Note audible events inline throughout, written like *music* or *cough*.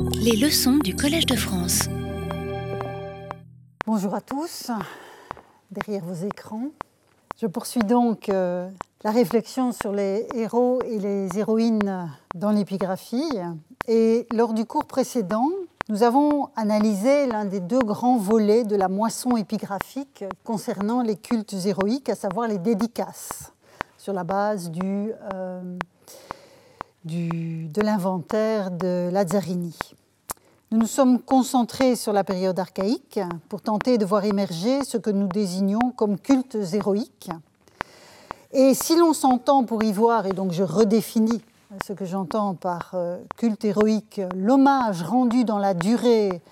Les leçons du Collège de France. Bonjour à tous, derrière vos écrans. Je poursuis donc euh, la réflexion sur les héros et les héroïnes dans l'épigraphie. Et lors du cours précédent, nous avons analysé l'un des deux grands volets de la moisson épigraphique concernant les cultes héroïques, à savoir les dédicaces, sur la base du, euh, du, de l'inventaire de Lazzarini. Nous nous sommes concentrés sur la période archaïque pour tenter de voir émerger ce que nous désignons comme cultes héroïques. Et si l'on s'entend pour y voir, et donc je redéfinis ce que j'entends par euh, culte héroïque, l'hommage rendu dans la durée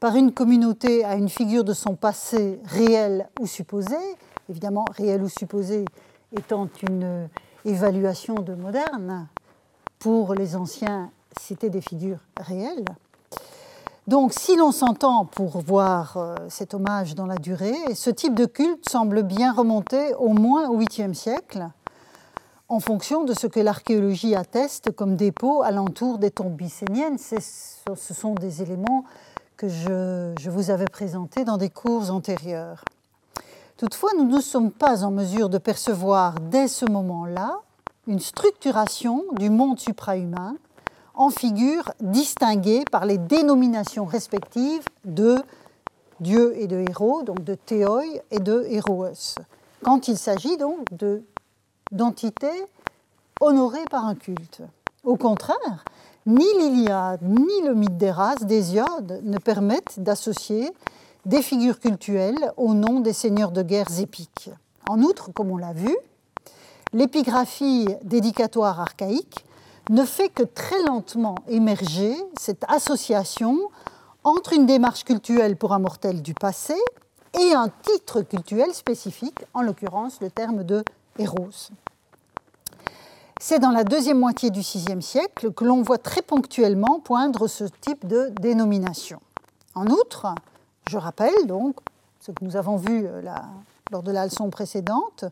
par une communauté à une figure de son passé réel ou supposé, évidemment réel ou supposé étant une évaluation de moderne, pour les anciens c'était des figures réelles. Donc si l'on s'entend pour voir euh, cet hommage dans la durée, ce type de culte semble bien remonter au moins au 8e siècle, en fonction de ce que l'archéologie atteste comme dépôt alentour des tombes bycéniennes. Ce sont des éléments que je, vous avais présentés dans des cours antérieurs. Toutefois, nous ne sommes pas en mesure de percevoir dès ce moment-là une structuration du monde suprahumain en figures distinguées par les dénominations respectives de Dieu et de héros, donc de théoi et de héroës, quand il s'agit donc de d'entité honorée par un culte. Au contraire, ni l'Iliade ni le mythe d'Héras d'Hésiode ne permettent d'associer des figures cultuelles au nom des seigneurs de guerres épiques. En outre, comme on l'a vu, l'épigraphie dédicatoire archaïque ne fait que très lentement émerger cette association entre une démarche cultuelle pour un mortel du passé et un titre cultuel spécifique, en l'occurrence le terme de Héros. C'est dans la deuxième moitié du VIe siècle que l'on voit très ponctuellement poindre ce type de dénomination. En outre, je rappelle donc ce que nous avons vu euh, lors de la leçon précédente,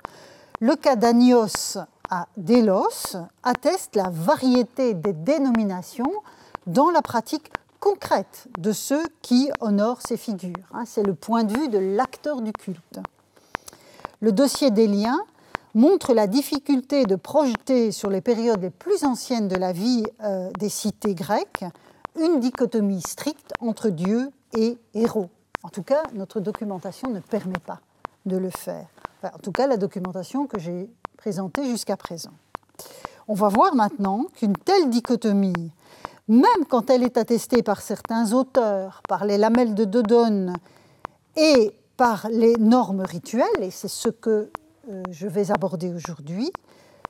le cas d'Anios à Délos atteste la variété des dénominations dans la pratique concrète de ceux qui honorent ces figures. Hein. C'est le point de vue de l'acteur du culte. Le dossier des liens montre la difficulté de projeter sur les périodes les plus anciennes de la vie euh, des cités grecques une dichotomie stricte entre Dieu et héros. En tout cas, notre documentation ne permet pas de le faire. En tout cas, la documentation que j'ai présentée jusqu'à présent. On va voir maintenant qu'une telle dichotomie, même quand elle est attestée par certains auteurs, par les lamelles de Dodone et par les normes rituelles, et c'est ce que euh, je vais aborder aujourd'hui,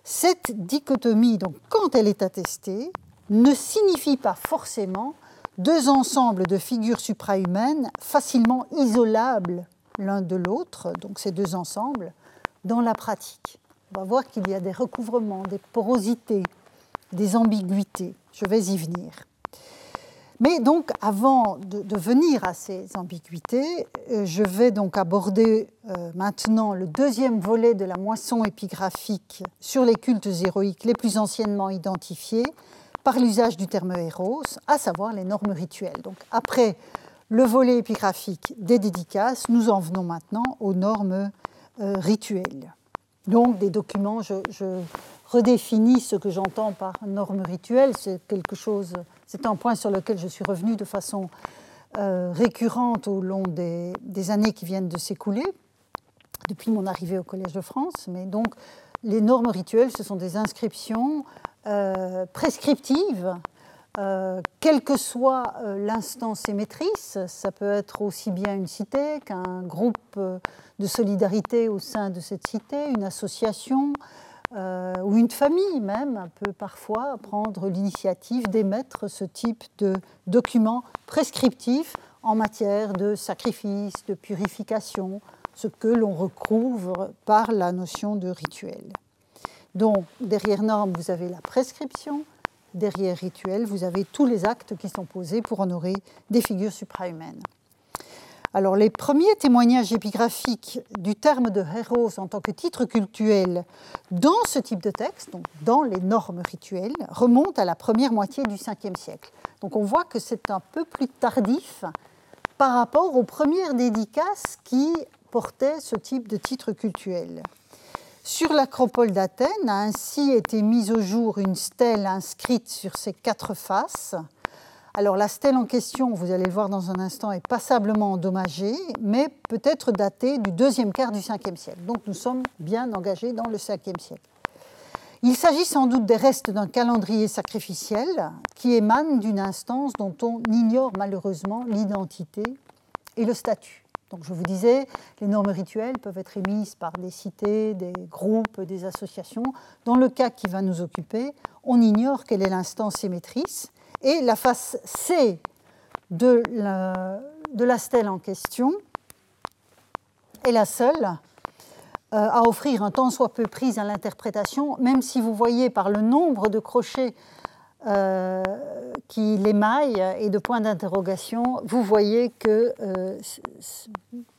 cette dichotomie, donc, quand elle est attestée, ne signifie pas forcément deux ensembles de figures suprahumaines facilement isolables l'un de l'autre, donc ces deux ensembles, dans la pratique. On va voir qu'il y a des recouvrements, des porosités, des ambiguïtés. Je vais y venir. Mais donc, avant de, venir à ces ambiguïtés, euh, je vais donc aborder euh, maintenant le deuxième volet de la moisson épigraphique sur les cultes héroïques les plus anciennement identifiés par l'usage du terme héros, à savoir les normes rituelles. Donc, après le volet épigraphique des dédicaces, nous en venons maintenant aux normes euh, rituelles. Donc, des documents, je, redéfinis ce que j'entends par normes rituelles, c'est quelque chose c'est un point sur lequel je suis revenue de façon euh, récurrente au long des, années qui viennent de s'écouler, depuis mon arrivée au Collège de France. Mais donc, les normes rituelles, ce sont des inscriptions euh, prescriptives, euh, quelle que soit l'instance émettrice. Ça peut être aussi bien une cité qu'un groupe de solidarité au sein de cette cité, une association, euh, ou une famille même peut parfois prendre l'initiative d'émettre ce type de documents prescriptifs en matière de sacrifice, de purification, ce que l'on recouvre par la notion de rituel. Donc, derrière norme, vous avez la prescription, derrière rituel, vous avez tous les actes qui sont posés pour honorer des figures suprahumaines. Alors, les premiers témoignages épigraphiques du terme de héros en tant que titre cultuel dans ce type de texte, dans les normes rituelles, remontent à la première moitié du 5e siècle. Donc, on voit que c'est un peu plus tardif par rapport aux premières dédicaces qui portaient ce type de titre cultuel. Sur l'acropole d'Athènes a ainsi été mise au jour une stèle inscrite sur ses quatre faces alors la stèle en question, vous allez le voir dans un instant, est passablement endommagée, mais peut-être datée du deuxième quart du 5e siècle. Donc nous sommes bien engagés dans le 5e siècle. Il s'agit sans doute des restes d'un calendrier sacrificiel qui émane d'une instance dont on ignore malheureusement l'identité et le statut. Donc je vous disais, les normes rituelles peuvent être émises par des cités, des groupes, des associations. Dans le cas qui va nous occuper, on ignore quelle est l'instance émettrice et la face C de la, stèle en question est la seule euh, à offrir un tant soit peu prise à l'interprétation, même si vous voyez par le nombre de crochets euh, qui l'émaillent et de points d'interrogation, vous voyez que euh,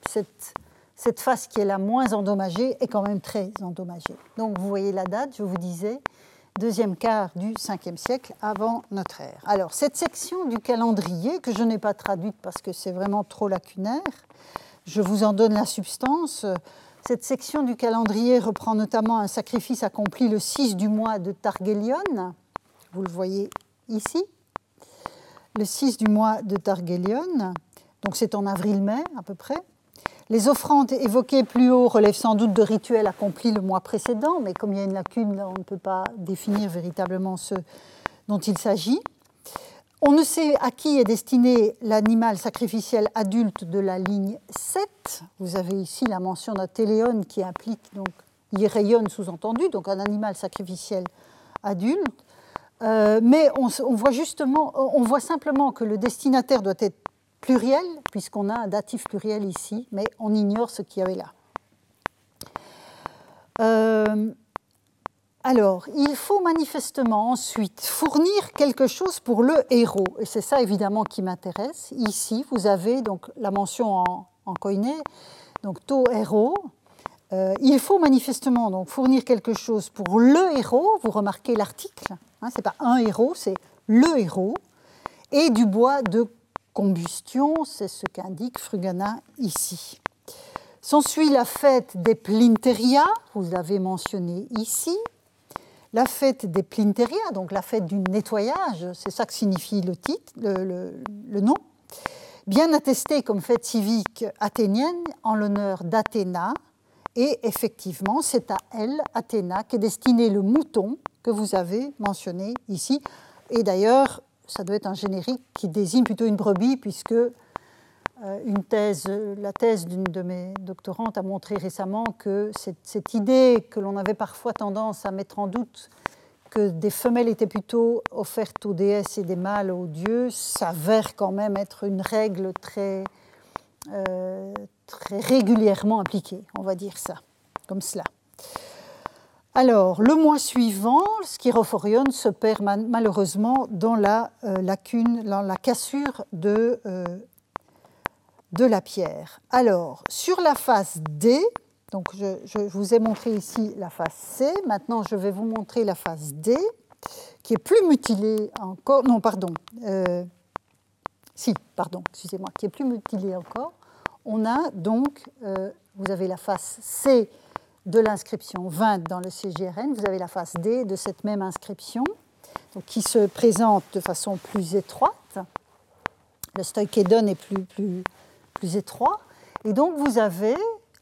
cette, cette face qui est la moins endommagée est quand même très endommagée. Donc vous voyez la date, je vous disais, deuxième quart du 5e siècle avant notre ère. Alors, cette section du calendrier, que je n'ai pas traduite parce que c'est vraiment trop lacunaire, je vous en donne la substance. Cette section du calendrier reprend notamment un sacrifice accompli le 6 du mois de Targelion. Vous le voyez ici. Le 6 du mois de Targelion. Donc c'est en avril-mai à peu près. Les offrandes évoquées plus haut relèvent sans doute de rituels accomplis le mois précédent, mais comme il y a une lacune, on ne peut pas définir véritablement ce dont il s'agit. On ne sait à qui est destiné l'animal sacrificiel adulte de la ligne 7. Vous avez ici la mention d'un téléon qui implique donc rayonne sous-entendu, donc un animal sacrificiel adulte. Euh, mais on, voit justement, on voit simplement que le destinataire doit être pluriel, puisqu'on a un datif pluriel ici, mais on ignore ce qu'il y avait là. Euh, alors, il faut manifestement ensuite fournir quelque chose pour le héros, et c'est ça évidemment qui m'intéresse. Ici, vous avez donc la mention en, en donc to héros. Euh, il faut manifestement donc fournir quelque chose pour le héros. Vous remarquez l'article, hein, c'est pas un héros, c'est le héros, et du bois de combustion, c'est ce qu'indique Frugana ici. S'ensuit la fête des Plinteria, vous avez mentionné ici. La fête des Plinteria, donc la fête du nettoyage, c'est ça que signifie le titre, le, nom, bien attestée comme fête civique athénienne en l'honneur d'Athéna. Et effectivement, c'est à elle, Athéna, qu'est destiné le mouton que vous avez mentionné ici. Et d'ailleurs, ça doit être un générique qui désigne plutôt une brebis, puisque euh, une thèse, la thèse d'une de mes doctorantes a montré récemment que cette, idée que l'on avait parfois tendance à mettre en doute que des femelles étaient plutôt offertes aux déesses et des mâles aux dieux s'avère quand même être une règle très, euh, très régulièrement appliquée, on va dire ça, comme cela. Alors, le mois suivant, Schirophorion se perd malheureusement dans la euh, lacune, dans la cassure de, euh, de la pierre. Alors, sur la face D, donc je, vous ai montré ici la face C, maintenant je vais vous montrer la face D, qui est plus mutilée encore, non, pardon, euh, si, pardon, excusez-moi, qui est plus mutilée encore. On a donc, vous avez la face C de l'inscription 20 dans le CGRN, vous avez la face D de cette même inscription, qui se présente de façon plus étroite. Le stoïchédon est plus, plus, plus étroit. Et donc vous avez,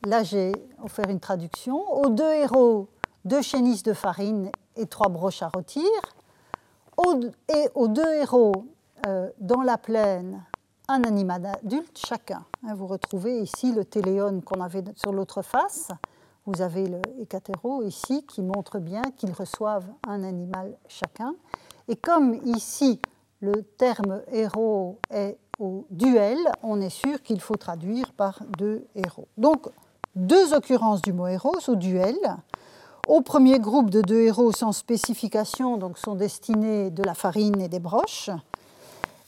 là j'ai offert une traduction, aux deux héros, deux chénisses de farine et trois broches à rôtir, et aux deux héros euh, dans la plaine, un animal adulte chacun. Hein, vous retrouvez ici le téléon qu'on avait sur l'autre face, vous avez le hécatéro ici qui montre bien qu'ils reçoivent un animal chacun. Et comme ici le terme héros est au duel, on est sûr qu'il faut traduire par deux héros. Donc deux occurrences du mot héros au duel. Au premier groupe de deux héros sans spécification, donc sont destinés de la farine et des broches.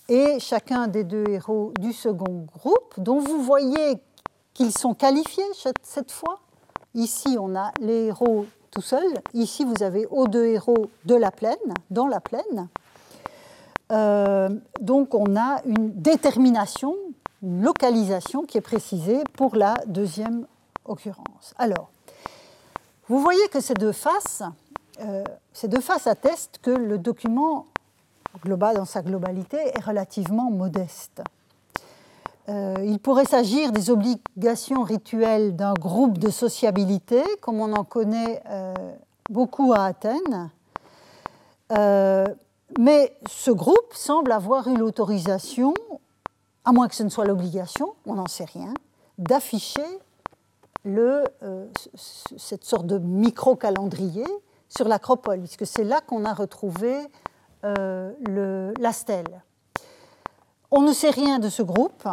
et chacun des deux héros du second groupe, dont vous voyez qu'ils sont qualifiés cette fois. Ici, on a les héros tout seuls. Ici, vous avez aux deux héros de la plaine, dans la plaine. Euh, donc, on a une détermination, une localisation qui est précisée pour la deuxième occurrence. Alors, vous voyez que ces deux faces, euh, ces deux faces attestent que le document global dans sa globalité est relativement modeste. Euh, il pourrait s'agir des obligations rituelles d'un groupe de sociabilité, comme on en connaît euh, beaucoup à Athènes. mais ce groupe semble avoir eu l'autorisation, à moins que ce ne soit l'obligation, on n'en sait rien, d'afficher euh, cette sorte de micro-calendrier sur l'acropole, puisque c'est là qu'on a retrouvé euh, la stèle. On ne sait rien de ce groupe.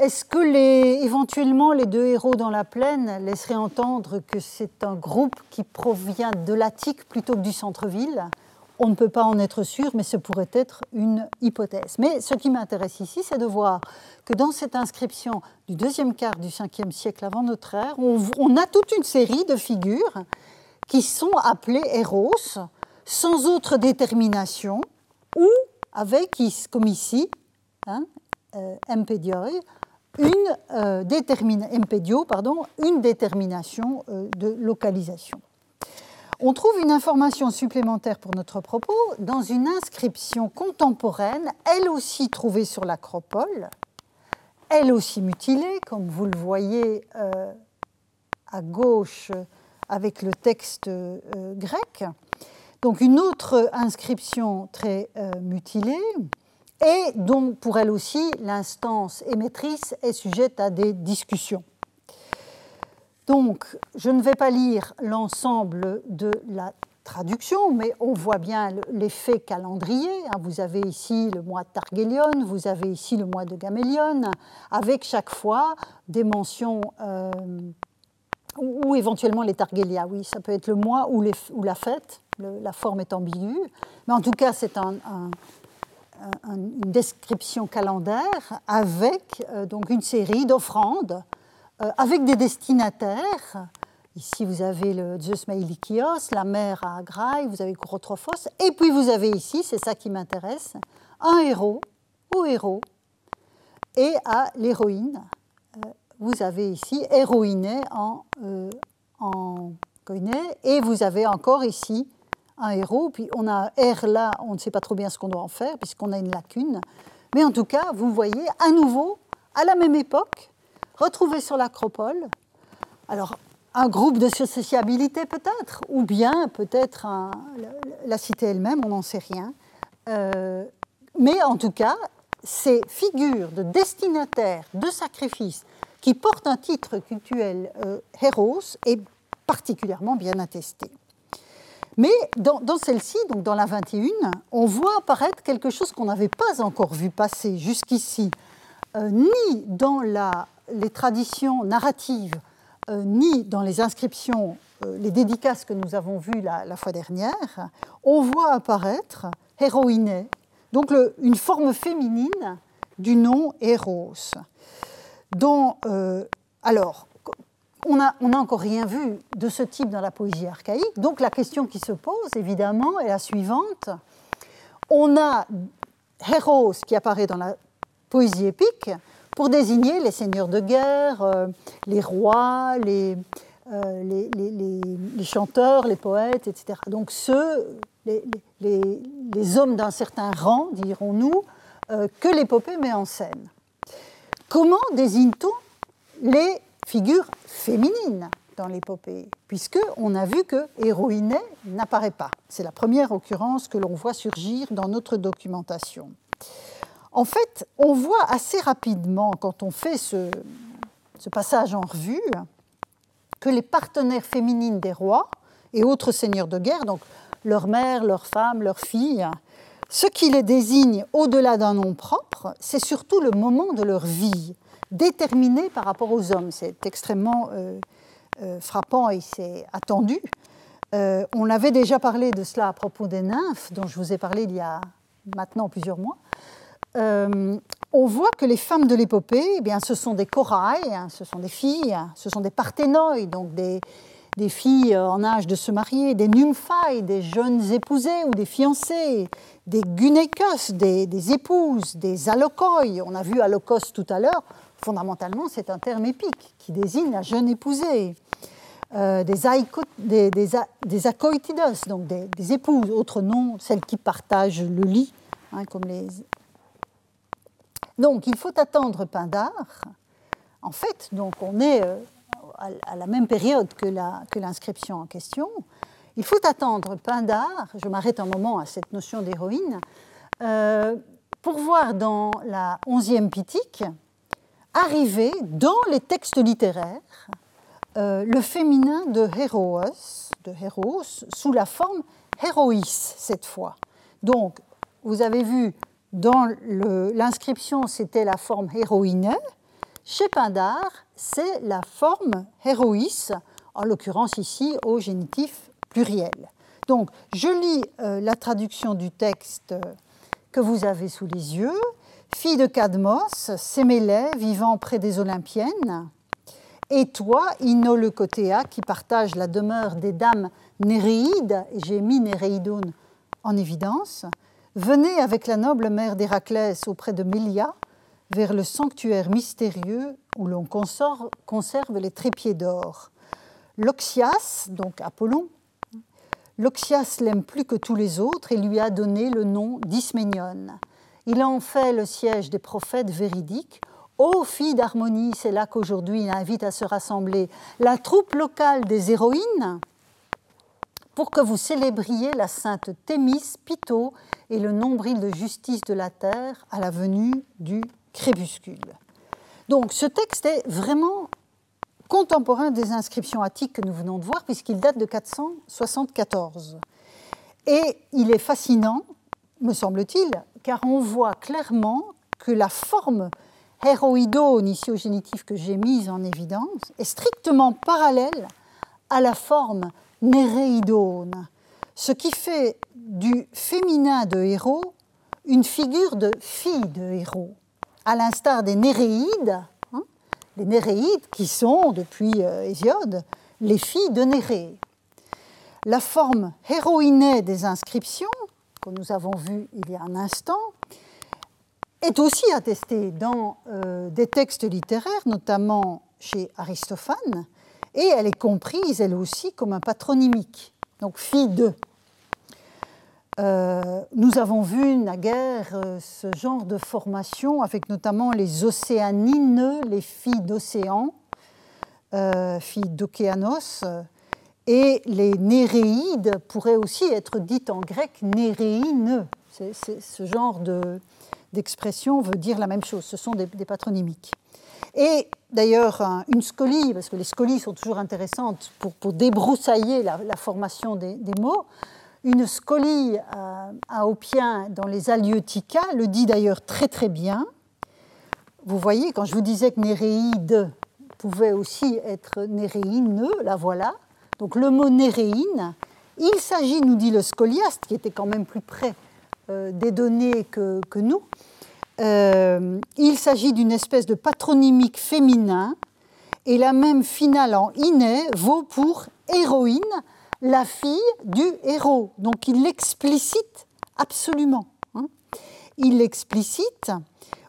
Est-ce que les, éventuellement les deux héros dans la plaine laisseraient entendre que c'est un groupe qui provient de l'Attique plutôt que du centre-ville? On ne peut pas en être sûr, mais ce pourrait être une hypothèse. Mais ce qui m'intéresse ici, c'est de voir que dans cette inscription du deuxième quart du 5e siècle avant notre ère, on, a toute une série de figures qui sont appelées héros, sans autre détermination, ou avec, comme ici, hein, euh, une, euh, une détermination euh, de localisation. On trouve une information supplémentaire pour notre propos dans une inscription contemporaine, elle aussi trouvée sur l'acropole, elle aussi mutilée, comme vous le voyez euh, à gauche avec le texte grec. Donc une autre inscription très mutilée, et dont pour elle aussi l'instance émettrice est sujette à des discussions. Donc, je ne vais pas lire l'ensemble de la traduction, mais on voit bien l'effet calendrier. Hein. Vous avez ici le mois de Targélion, vous avez ici le mois de Gamélion, avec chaque fois des mentions, euh, ou, éventuellement les Targélia. Oui, ça peut être le mois ou, la fête, la forme est ambiguë. Mais en tout cas, c'est une description calendaire avec euh, donc une série d'offrandes euh, avec des destinataires. Ici, vous avez le Zeus Mailikios, la mère à Agraï, vous avez Kourotrophos, et puis vous avez ici, c'est ça qui m'intéresse, un héros ou héros et à l'héroïne. Euh, vous avez ici héroïné en, euh, en et vous avez encore ici un héros, puis on a R là, on ne sait pas trop bien ce qu'on doit en faire, puisqu'on a une lacune. Mais en tout cas, vous voyez à nouveau, à la même époque, retrouvé sur l'acropole. Alors, un groupe de sociabilité peut-être, ou bien peut-être la cité elle-même, on n'en sait rien. Euh, mais en tout cas, ces figures de destinataires de sacrifices qui portent un titre cultuel euh, héros est particulièrement bien attesté. Mais dans, celle-ci, donc dans la 21, on voit apparaître quelque chose qu'on n'avait pas encore vu passer jusqu'ici, euh, ni dans les traditions narratives, euh, ni dans les inscriptions, euh, les dédicaces que nous avons vues la, fois dernière, on voit apparaître héroïné, donc une forme féminine du nom Héros. Dont, euh, alors, on n'a encore rien vu de ce type dans la poésie archaïque, donc la question qui se pose, évidemment, est la suivante. On a Héros qui apparaît dans la poésie épique, pour désigner les seigneurs de guerre, euh, les rois, euh, les, les, chanteurs, les poètes, etc. Donc ceux, les, hommes d'un certain rang, dirons-nous, euh, que l'épopée met en scène. Comment désigne-t-on les figures féminines dans l'épopée, puisqu'on a vu que héroïne n'apparaît pas. C'est la première occurrence que l'on voit surgir dans notre documentation. En fait, on voit assez rapidement, quand on fait ce, passage en revue, que les partenaires féminines des rois et autres seigneurs de guerre, donc leur mère, leur femme, leur fille, ce qui les désigne au-delà d'un nom propre, c'est surtout le moment de leur vie, déterminé par rapport aux hommes. C'est extrêmement euh, euh, frappant et c'est attendu. Euh, on avait déjà parlé de cela à propos des nymphes, dont je vous ai parlé il y a maintenant plusieurs mois. on voit que les femmes de l'épopée, eh bien, ce sont des corailles, hein, ce sont des filles, hein, ce sont des parthénoïs, donc des, filles en âge de se marier, des nymphailles, des jeunes épousées ou des fiancées, des gunékos, des, des, épouses, des alokoi. On a vu alokos tout à l'heure. Fondamentalement, c'est un terme épique qui désigne la jeune épousée. Euh, des, des, akoitidos, donc des, épouses, autre nom, celles qui partagent le lit, hein. Donc, il faut attendre Pindar. En fait, donc on est euh, à la même période que l'inscription en question. Il faut attendre Pindar, je m'arrête un moment à cette notion d'héroïne, euh, pour voir dans la onzième pitique arriver dans les textes littéraires euh, le féminin de héroos, de héros, sous la forme héroïs cette fois. Donc, vous avez vu, dans l'inscription, c'était la forme héroïne. Chez Pindar, c'est la forme héroïs, en l'occurrence ici au génitif pluriel. Donc, je lis euh, la traduction du texte que vous avez sous les yeux. Fille de Cadmos, Sémélé, vivant près des Olympiennes, et toi, Inoleucotéa, qui partage la demeure des dames Néréides, j'ai mis Néréidone en évidence, venez avec la noble mère d'Héraclès auprès de Mélia, vers le sanctuaire mystérieux où l'on conserve les trépieds d'or. L'Oxias, donc Apollon, L'Oxias l'aime plus que tous les autres et lui a donné le nom d'Isménion. Il en fait le siège des prophètes véridiques. Ô fille d'harmonie, c'est là qu'aujourd'hui il invite à se rassembler la troupe locale des héroïnes pour que vous célébriez la sainte Thémis, Pito et le nombril de justice de la terre à la venue du crépuscule. Donc ce texte est vraiment contemporain des inscriptions attiques que nous venons de voir, puisqu'il date de 474. Et il est fascinant, me semble-t-il, car on voit clairement que la forme héroïdone, ici au génitif que j'ai mise en évidence, est strictement parallèle à la forme néréidone, ce qui fait du féminin de héros une figure de fille de héros, à l'instar des Néréides, les Néréides, qui sont, depuis euh, Hésiode, les filles de Nérée. La forme héroïnée des inscriptions, que nous avons vue il y a un instant, est aussi attestée dans euh, des textes littéraires, notamment chez Aristophane, et elle est comprise, elle aussi, comme un patronymique, donc fille de. Euh, nous avons vu naguère euh, ce genre de formation avec notamment les océanines, les filles d'océan, filles d'Océanos, et les néréides pourraient aussi être dites en grec néréines. ce genre d'expression veut dire la même chose, ce sont des, patronymiques. Et d'ailleurs, une scolie, parce que les scolies sont toujours intéressantes pour, débroussailler la, formation des mots, une scolie euh, à Opien dans les Aliotica le dit d'ailleurs très très bien. Vous voyez, quand je vous disais que néréide pouvait aussi être néréine, la voilà. Donc le mot néréine, il s'agit, nous dit le scoliaste, qui était quand même plus près euh, des données que, nous, euh, il s'agit d'une espèce de patronymique féminin, et la même finale en iné vaut pour héroïne, la fille du héros. Donc il l'explicite absolument. Hein. Il l'explicite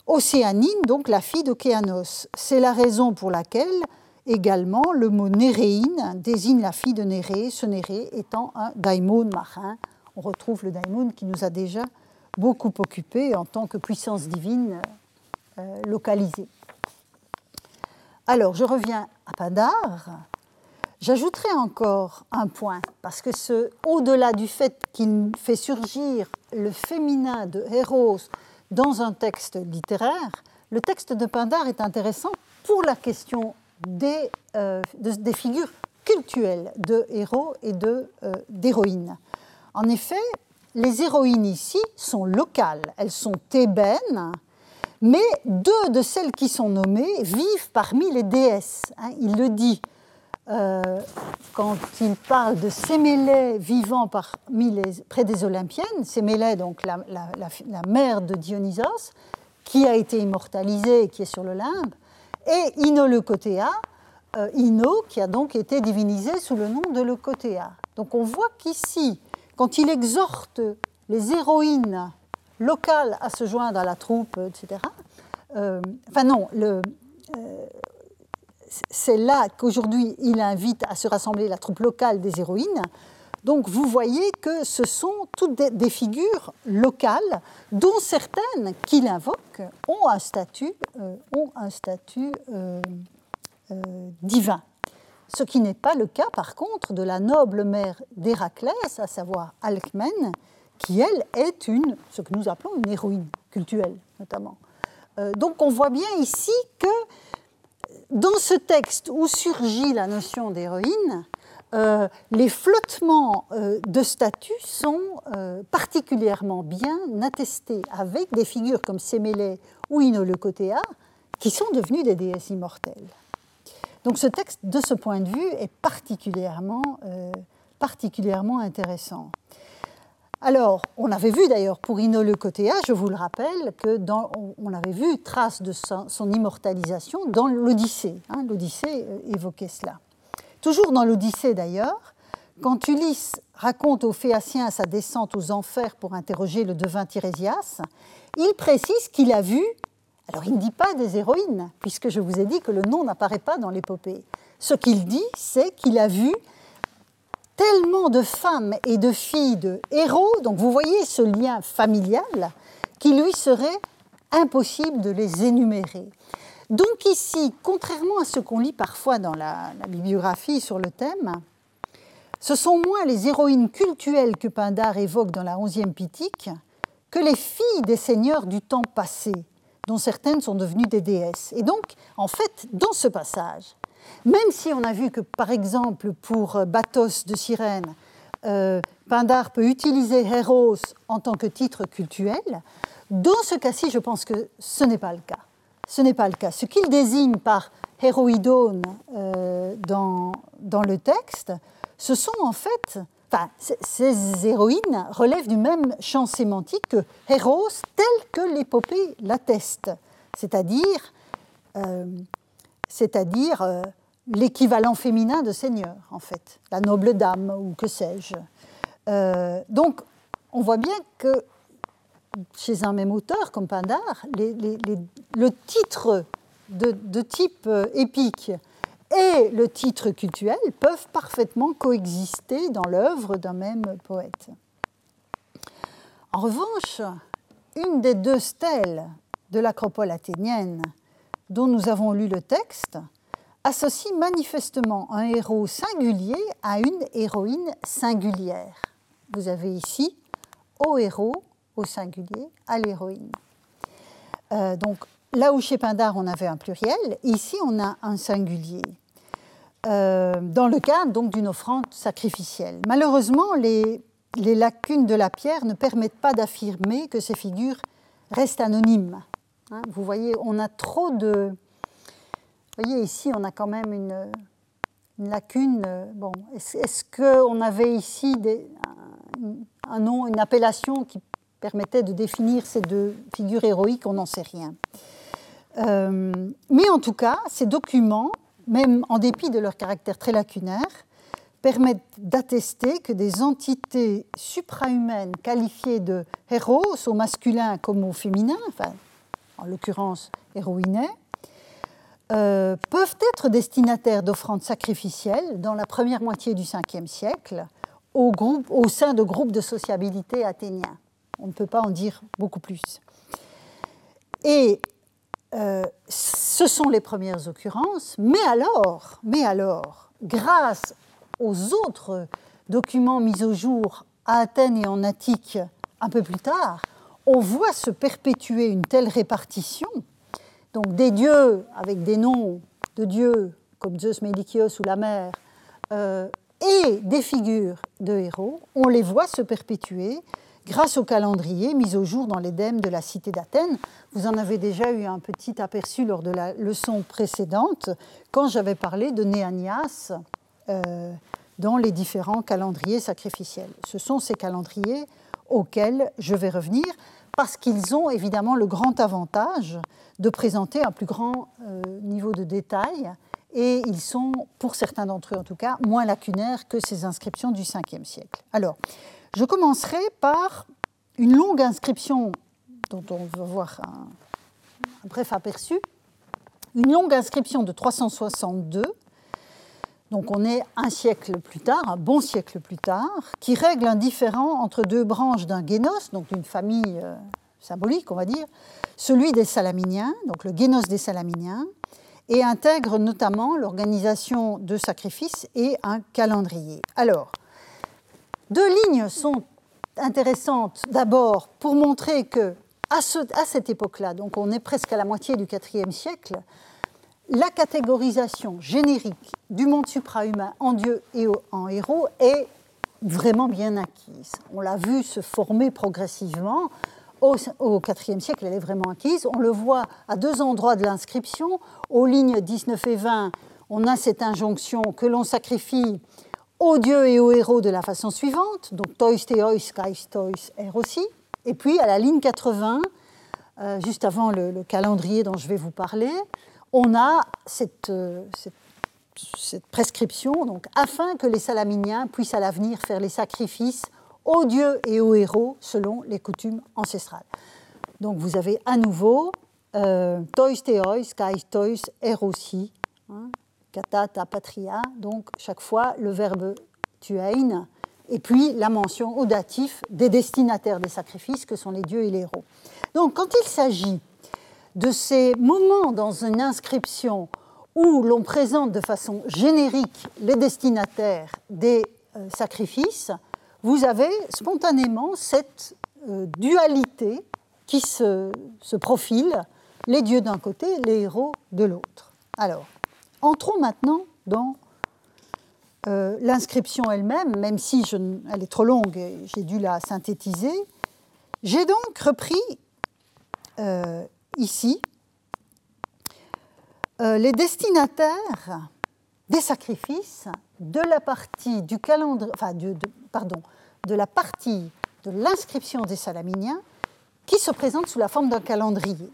Océanine, donc la fille d'Océanos. C'est la raison pour laquelle également le mot néréine désigne la fille de Nérée, ce Nérée étant un daimon marin. On retrouve le daimon qui nous a déjà beaucoup occupé en tant que puissance divine euh, localisée. Alors, je reviens à Padar. J'ajouterai encore un point, parce que ce, au-delà du fait qu'il fait surgir le féminin de Héros dans un texte littéraire, le texte de Pindar est intéressant pour la question des, euh, des figures cultuelles de héros et euh, d'héroïnes. En effet, les héroïnes ici sont locales, elles sont thébaines, mais deux de celles qui sont nommées vivent parmi les déesses. Hein. il le dit euh, quand il parle de Sémélé vivant parmi les, près des Olympiennes, Sémélé, donc la, mère de Dionysos, qui a été immortalisé et qui est sur le limbe, et Ino Leucotea, euh, Ino, qui a donc été divinisé sous le nom de Leucotea. Donc on voit qu'ici, quand il exhorte les héroïnes locales à se joindre à la troupe, etc., euh, enfin non, euh, c'est là qu'aujourd'hui il invite à se rassembler la troupe locale des héroïnes. Donc vous voyez que ce sont toutes des, figures locales, dont certaines qu'il invoque ont un statut, euh, euh, euh, divin. Ce qui n'est pas le cas par contre de la noble mère d'Héraclès, à savoir Alcmène, qui elle est une, ce que nous appelons une héroïne cultuelle notamment. donc on voit bien ici que dans ce texte où surgit la notion d'héroïne, euh, les flottements euh, de statues sont euh, particulièrement bien attestés, avec des figures comme Sémélé ou Inoleucotea, qui sont devenues des déesses immortelles. Donc ce texte, de ce point de vue, est particulièrement, particulièrement intéressant. Alors, on avait vu d'ailleurs pour Inoleucotea, je vous le rappelle, que dans, on avait vu trace de son, immortalisation dans l'Odyssée. Hein, L'Odyssée évoquait cela. Toujours dans l'Odyssée d'ailleurs, quand Ulysse raconte aux Phéaciens sa descente aux enfers pour interroger le devin Tirésias, il précise qu'il a vu, alors il ne dit pas des héroïnes, puisque je vous ai dit que le nom n'apparaît pas dans l'épopée. Ce qu'il dit, c'est qu'il a vu tellement de femmes et de filles de héros, donc vous voyez ce lien familial, qu'il lui serait impossible de les énumérer. Donc ici, contrairement à ce qu'on lit parfois dans la, bibliographie sur le thème, ce sont moins les héroïnes cultuelles que Pindare évoque dans la onzième Pitique que les filles des seigneurs du temps passé, dont certaines sont devenues des déesses. Et donc, en fait, dans ce passage, même si on a vu que, par exemple, pour Bathos de Cyrène, euh, Pindare peut utiliser Héros en tant que titre cultuel, dans ce cas-ci, je pense que ce n'est pas le cas ce n'est pas le cas. Ce qu'il désigne par héroïdone euh, dans, le texte, ce sont en fait, ces héroïnes relèvent du même champ sémantique que héros tel que l'épopée l'atteste, c'est-à-dire euh, euh, l'équivalent féminin de seigneur, en fait, la noble dame ou que sais-je. donc, on voit bien que chez un même auteur comme Pindare, le titre de, type euh, épique et le titre cultuel peuvent parfaitement coexister dans l'œuvre d'un même poète. En revanche, une des deux stèles de l'acropole athénienne dont nous avons lu le texte associe manifestement un héros singulier à une héroïne singulière. Vous avez ici au héros au singulier à l'héroïne. Euh, donc là où chez Pindare on avait un pluriel, ici on a un singulier. Euh, dans le cadre donc d'une offrande sacrificielle. Malheureusement, les, lacunes de la pierre ne permettent pas d'affirmer que ces figures restent anonymes. Hein, vous voyez, on a trop de. Vous voyez, ici, on a quand même une, une lacune. Bon, est-ce, est-ce qu'on avait ici des, un nom, une appellation qui permettait de définir ces deux figures héroïques, on n'en sait rien. Euh, mais en tout cas, ces documents, même en dépit de leur caractère très lacunaire, permettent d'attester que des entités suprahumaines qualifiées de héros, au masculin comme au féminin, en l'occurrence héroïnais, euh, peuvent être destinataires d'offrandes sacrificielles dans la première moitié du 5e siècle au sein de groupes de sociabilité athéniens. On ne peut pas en dire beaucoup plus. Et euh, ce sont les premières occurrences, mais alors, mais alors, grâce aux autres documents mis au jour à Athènes et en Attique un peu plus tard, on voit se perpétuer une telle répartition, donc des dieux avec des noms de dieux comme Zeus Médikios ou la mer, euh, et des figures de héros, on les voit se perpétuer grâce au calendrier mis au jour dans l'Édème de la cité d'Athènes. Vous en avez déjà eu un petit aperçu lors de la leçon précédente, quand j'avais parlé de Néanias euh, dans les différents calendriers sacrificiels. Ce sont ces calendriers auxquels je vais revenir parce qu'ils ont évidemment le grand avantage de présenter un plus grand euh, niveau de détail et ils sont, pour certains d'entre eux en tout cas, moins lacunaires que ces inscriptions du 5e siècle. Alors, je commencerai par une longue inscription dont on va voir un, bref aperçu, une longue inscription de 362 donc on est un siècle plus tard, un bon siècle plus tard, qui règle un différend entre deux branches d'un génos, donc d'une famille euh, symbolique, on va dire, celui des Salaminiens, donc le génos des Salaminiens, et intègre notamment l'organisation de sacrifices et un calendrier. Deux lignes sont intéressantes d'abord pour montrer que à, cette époque-là, donc on est presque à la moitié du IVe siècle, la catégorisation générique du monde suprahumain en Dieu et en héros est vraiment bien acquise. On l'a vu se former progressivement. Au, IVe siècle, elle est vraiment acquise. On le voit à deux endroits de l'inscription. Aux lignes 19 et 20, on a cette injonction que l'on sacrifie aux dieux et aux héros de la façon suivante, donc tois theois, kais tois, aussi. Et puis à la ligne 80, euh, juste avant le, calendrier dont je vais vous parler, on a euh, cette, prescription, donc, afin que les Salaminiens puissent à l'avenir faire les sacrifices aux dieux et aux héros selon les coutumes ancestrales. Donc vous avez à nouveau euh, tois theois, kai tois, erosi, kata ta patria, donc chaque fois le verbe tuein, et puis la mention au datif des destinataires des sacrifices que sont les dieux et les héros. Donc quand il s'agit de ces moments dans une inscription où l'on présente de façon générique les destinataires des euh, sacrifices, vous avez spontanément cette euh, dualité qui se, profile, les dieux d'un côté, les héros de l'autre. Alors, entrons maintenant dans euh, l'inscription elle-même, même si elle est trop longue et j'ai dû la synthétiser. J'ai donc repris ici euh, les destinataires des sacrifices de la partie de la partie de l'inscription des Salaminiens qui se présente sous la forme d'un calendrier.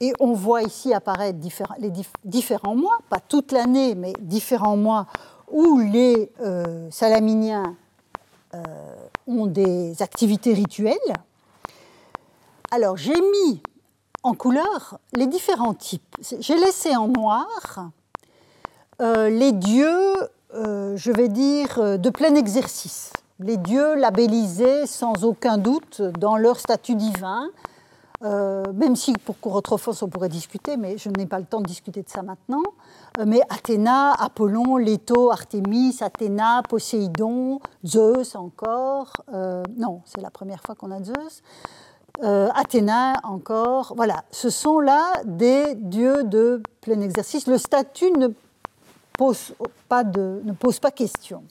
Et on voit ici apparaître les différents mois, pas toute l'année, mais différents mois où les euh, Salaminiens euh, ont des activités rituelles. Alors j'ai mis en couleur les différents types. J'ai laissé en noir euh, les dieux, je vais dire, de plein exercice. Les dieux labellisés sans aucun doute dans leur statut divin, même si pour Corotrophos on pourrait discuter, mais je n'ai pas le temps de discuter de ça maintenant. mais Athéna, Apollon, Leto, Artémis, Athéna, Poséidon, Zeus encore. non, c'est la première fois qu'on a Zeus euh, Athéna encore. Voilà, ce sont là des dieux de plein exercice. Le statut ne pose pas, ne pose pas question.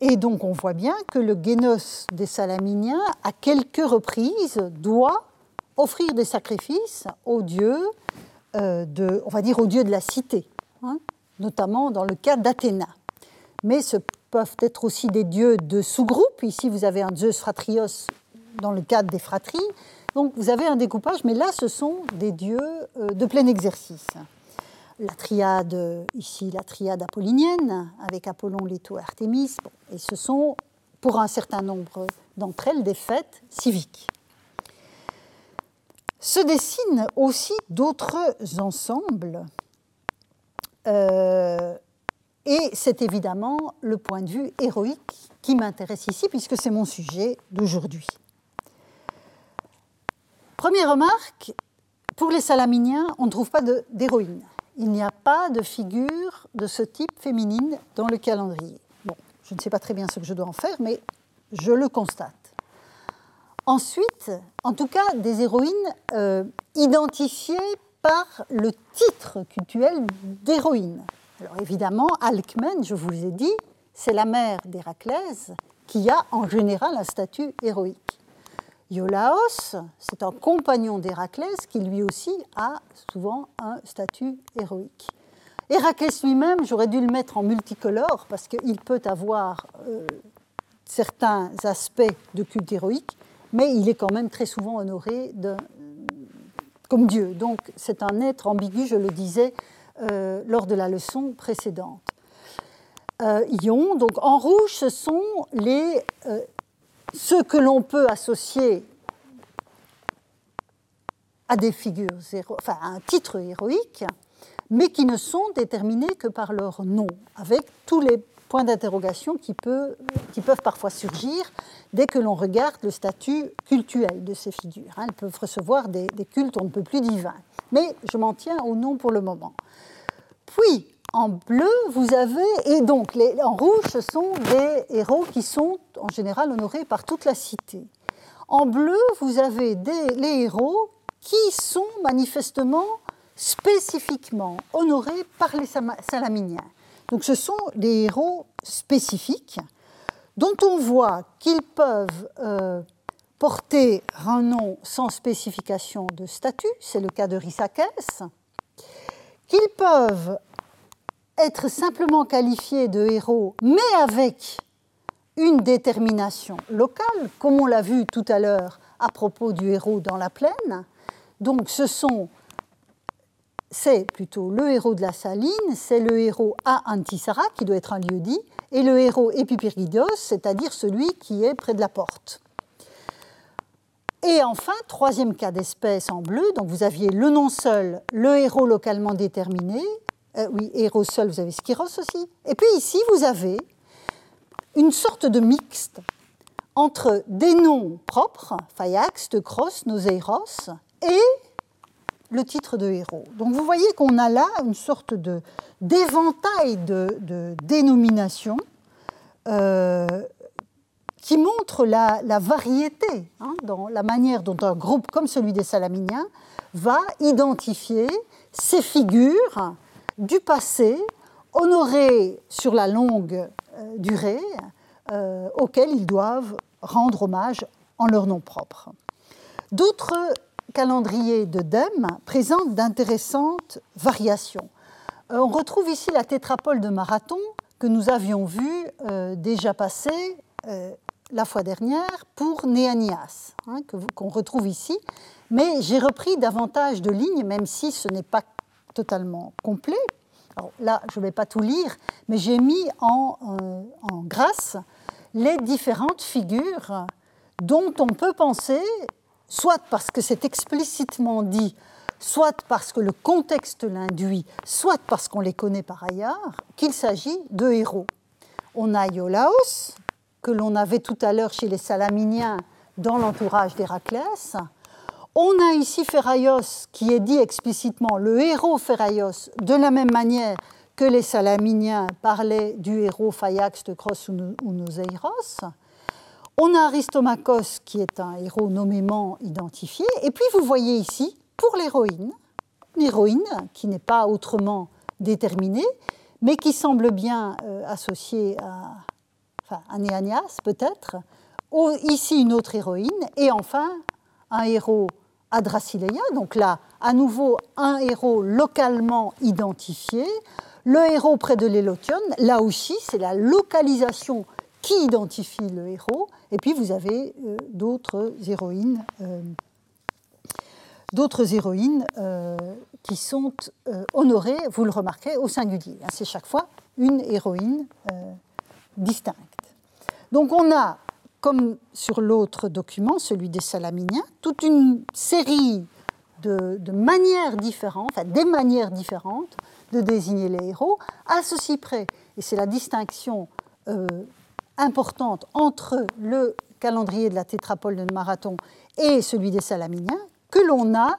Et donc on voit bien que le génos des Salaminiens, à quelques reprises, doit offrir des sacrifices aux dieux, euh, de, on va dire aux dieux de la cité, hein, notamment dans le cas d'Athéna. Mais ce peuvent être aussi des dieux de sous-groupe. Ici, vous avez un Zeus fratrios dans le cadre des fratries. Donc, vous avez un découpage, mais là, ce sont des dieux euh, de plein exercice. La triade, ici, la triade apollinienne, avec Apollon, Leto et Artémis. et ce sont, pour un certain nombre d'entre elles, des fêtes civiques. Se dessinent aussi d'autres ensembles. Euh, et c'est évidemment le point de vue héroïque qui m'intéresse ici, puisque c'est mon sujet d'aujourd'hui. Première remarque, pour les Salaminiens, on ne trouve pas d'héroïne. Il n'y a pas de figure de ce type féminine dans le calendrier. Bon, je ne sais pas très bien ce que je dois en faire, mais je le constate. Ensuite, en tout cas, des héroïnes euh, identifiées par le titre cultuel d'héroïne. Alors évidemment, Alcmène, je vous ai dit, c'est la mère d'Héraclès qui a en général un statut héroïque. Iolaos, c'est un compagnon d'Héraclès qui lui aussi a souvent un statut héroïque. Héraclès lui-même, j'aurais dû le mettre en multicolore parce qu'il peut avoir euh, certains aspects de culte héroïque, mais il est quand même très souvent honoré comme Dieu. Donc c'est un être ambigu, je le disais euh, lors de la leçon précédente. Euh, ion, donc en rouge, ce sont les, ceux que l'on peut associer à des figures, enfin à un titre héroïque, mais qui ne sont déterminés que par leur nom, avec tous les points d'interrogation qui, qui, peuvent parfois surgir dès que l'on regarde le statut cultuel de ces figures. Hein. Elles peuvent recevoir des, cultes on ne peut plus divins. Mais je m'en tiens au nom pour le moment. Puis, en bleu, vous avez, et donc les, en rouge, ce sont des héros qui sont en général honorés par toute la cité. En bleu, vous avez des, les héros qui sont manifestement spécifiquement honorés par les Salaminiens. Donc ce sont des héros spécifiques dont on voit qu'ils peuvent euh, porter un nom sans spécification de statut, c'est le cas de Rissakès, qu'ils peuvent être simplement qualifiés de héros, mais avec une détermination locale, comme on l'a vu tout à l'heure à propos du héros dans la plaine. Donc ce sont c'est plutôt le héros de la saline, c'est le héros à Antisara, qui doit être un lieu dit, et le héros Epipyrgidos, c'est-à-dire celui qui est près de la porte. Et enfin, troisième cas d'espèce en bleu, donc vous aviez le nom seul, le héros localement déterminé, euh, oui, héros seul, vous avez Skiros aussi, et puis ici, vous avez une sorte de mixte entre des noms propres, Phayax, Teucros, Noseiros, et le titre de héros. Donc vous voyez qu'on a là une sorte de, d'éventail de, dénominations euh, qui montre la, variété hein, dans la manière dont un groupe comme celui des Salaminiens va identifier ces figures du passé honorées sur la longue euh, durée euh, auxquelles ils doivent rendre hommage en leur nom propre. D'autres calendrier de Dème présente d'intéressantes variations. Euh, on retrouve ici la tétrapole de Marathon que nous avions vue déjà passer la fois dernière pour Néanias, hein, qu'on retrouve ici. Mais j'ai repris davantage de lignes, même si ce n'est pas totalement complet. là, je ne vais pas tout lire, mais j'ai mis en, en grâce les différentes figures dont on peut penser soit parce que c'est explicitement dit, soit parce que le contexte l'induit, soit parce qu'on les connaît par ailleurs, qu'il s'agit de héros. On a Iolaos, que l'on avait tout à l'heure chez les Salaminiens dans l'entourage d'Héraclès. On a ici Pheraios qui est dit explicitement le héros Pheraios de la même manière que les Salaminiens parlaient du héros Phayax de Cros ou Noseiros. On a Aristomachos qui est un héros nommément identifié. Et puis vous voyez ici, pour l'héroïne, une héroïne qui n'est pas autrement déterminée, mais qui semble bien euh, associée à, enfin, Néanias peut-être. Ici une autre héroïne. Et enfin un héros Adrasileia. Donc là, à nouveau, un héros localement identifié. Le héros près de l'Élotion, là aussi, c'est la localisation qui identifie le héros. Et puis vous avez euh, d'autres héroïnes, euh, d'autres héroïnes euh, qui sont honorées, vous le remarquez, au singulier. C'est chaque fois une héroïne distincte. Donc on a, comme sur l'autre document, celui des Salaminiens, toute une série de, manières différentes, des manières différentes de désigner les héros, à ceci près, et c'est la distinction importante entre le calendrier de la tétrapole de Marathon et celui des Salaminiens que l'on a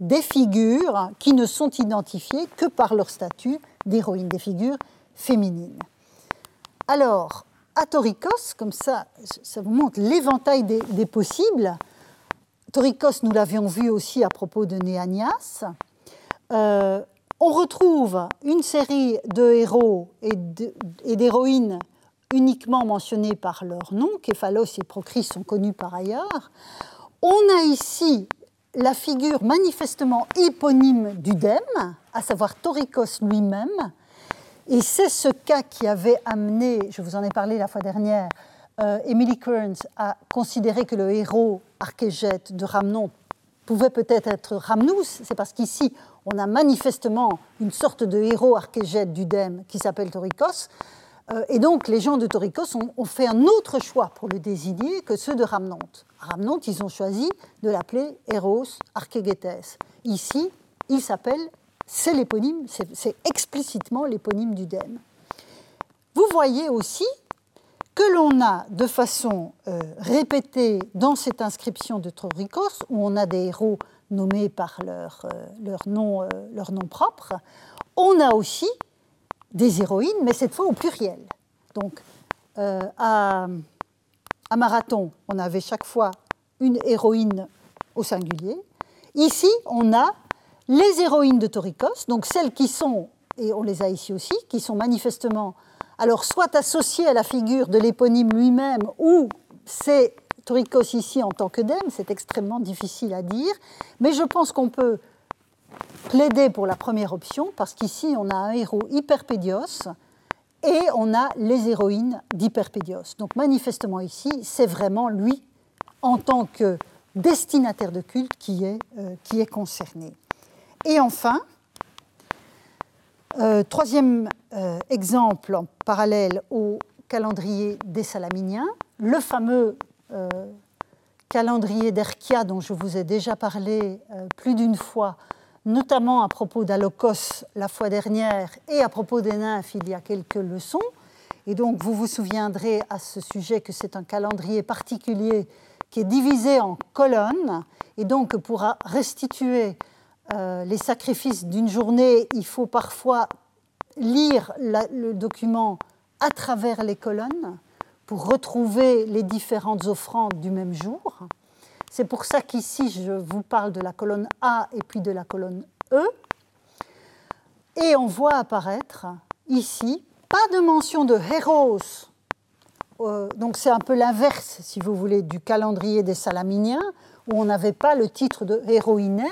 des figures qui ne sont identifiées que par leur statut d'héroïne, des figures féminines. Alors, à Torikos, comme ça, ça vous montre l'éventail des, possibles. Torikos, nous l'avions vu aussi à propos de Néanias. Euh, on retrouve une série de héros et d'héroïnes uniquement mentionnés par leur nom, Képhalos et Procris sont connus par ailleurs. On a ici la figure manifestement éponyme d'Udem, à savoir Torikos lui-même, et c'est ce cas qui avait amené, je vous en ai parlé la fois dernière, euh, Emily Kearns a considéré que le héros archégète de Ramnon pouvait peut-être être Ramnous, c'est parce qu'ici, on a manifestement une sorte de héros archégète du Dème qui s'appelle Torikos. Euh, et donc, les gens de Torikos ont, fait un autre choix pour le désigner que ceux de Ramnonte. Ramnonte, ils ont choisi de l'appeler Héros Archégétès. Ici, il s'appelle, c'est l'éponyme, c'est explicitement l'éponyme du Dème. Vous voyez aussi que l'on a de façon euh, répétée dans cette inscription de Torikos, où on a des héros nommés par leur, euh, euh, nom propre, on a aussi des héroïnes, mais cette fois au pluriel. Donc, à Marathon, on avait chaque fois une héroïne au singulier. Ici, on a les héroïnes de Torikos, donc celles qui sont, et on les a ici aussi, qui sont manifestement alors soit associé à la figure de l'éponyme lui-même, ou c'est Torikos ici en tant que dème, c'est extrêmement difficile à dire, mais je pense qu'on peut plaider pour la première option, parce qu'ici on a un héros hyperpédios et on a les héroïnes d'hyperpédios. Donc manifestement ici, c'est vraiment lui, en tant que destinataire de culte, qui est, euh, qui est concerné. Et enfin, euh, troisième euh, exemple en parallèle au calendrier des Salaminiens, le fameux euh, calendrier d'Erkia dont je vous ai déjà parlé plus d'une fois, notamment à propos d'Alokos la fois dernière et à propos des nymphes il y a quelques leçons. Et donc vous vous souviendrez à ce sujet que c'est un calendrier particulier qui est divisé en colonnes et donc pour restituer euh, les sacrifices d'une journée, il faut parfois lire le document à travers les colonnes pour retrouver les différentes offrandes du même jour. C'est pour ça qu'ici, je vous parle de la colonne A et puis de la colonne E. Et on voit apparaître ici, pas de mention de héros. Euh, donc c'est un peu l'inverse, si vous voulez, du calendrier des Salaminiens, où on n'avait pas le titre de héroïnet,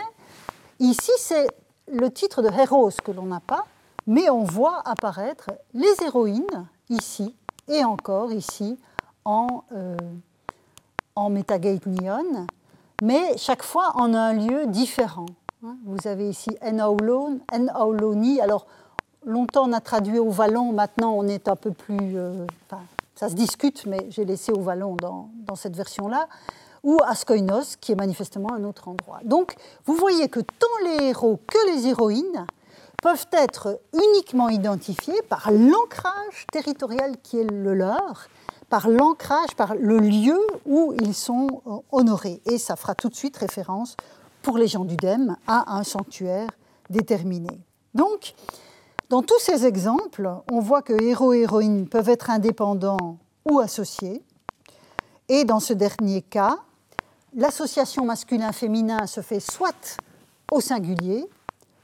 Ici, c'est le titre de héros que l'on n'a pas, mais on voit apparaître les héroïnes ici et encore ici en, euh, en Metagate Neon, mais chaque fois en un lieu différent. Hein. Vous avez ici Enauloni. Alors, longtemps on a traduit au vallon, maintenant on est un peu plus. Euh, ça se discute, mais j'ai laissé au vallon dans, dans cette version-là ou à Skoinos, qui est manifestement un autre endroit. Donc, vous voyez que tant les héros que les héroïnes peuvent être uniquement identifiés par l'ancrage territorial qui est le leur, par l'ancrage, par le lieu où ils sont euh, honorés. Et ça fera tout de suite référence, pour les gens du Dème, à un sanctuaire déterminé. Donc, dans tous ces exemples, on voit que héros et héroïnes peuvent être indépendants ou associés. Et dans ce dernier cas, l'association masculin-féminin se fait soit au singulier,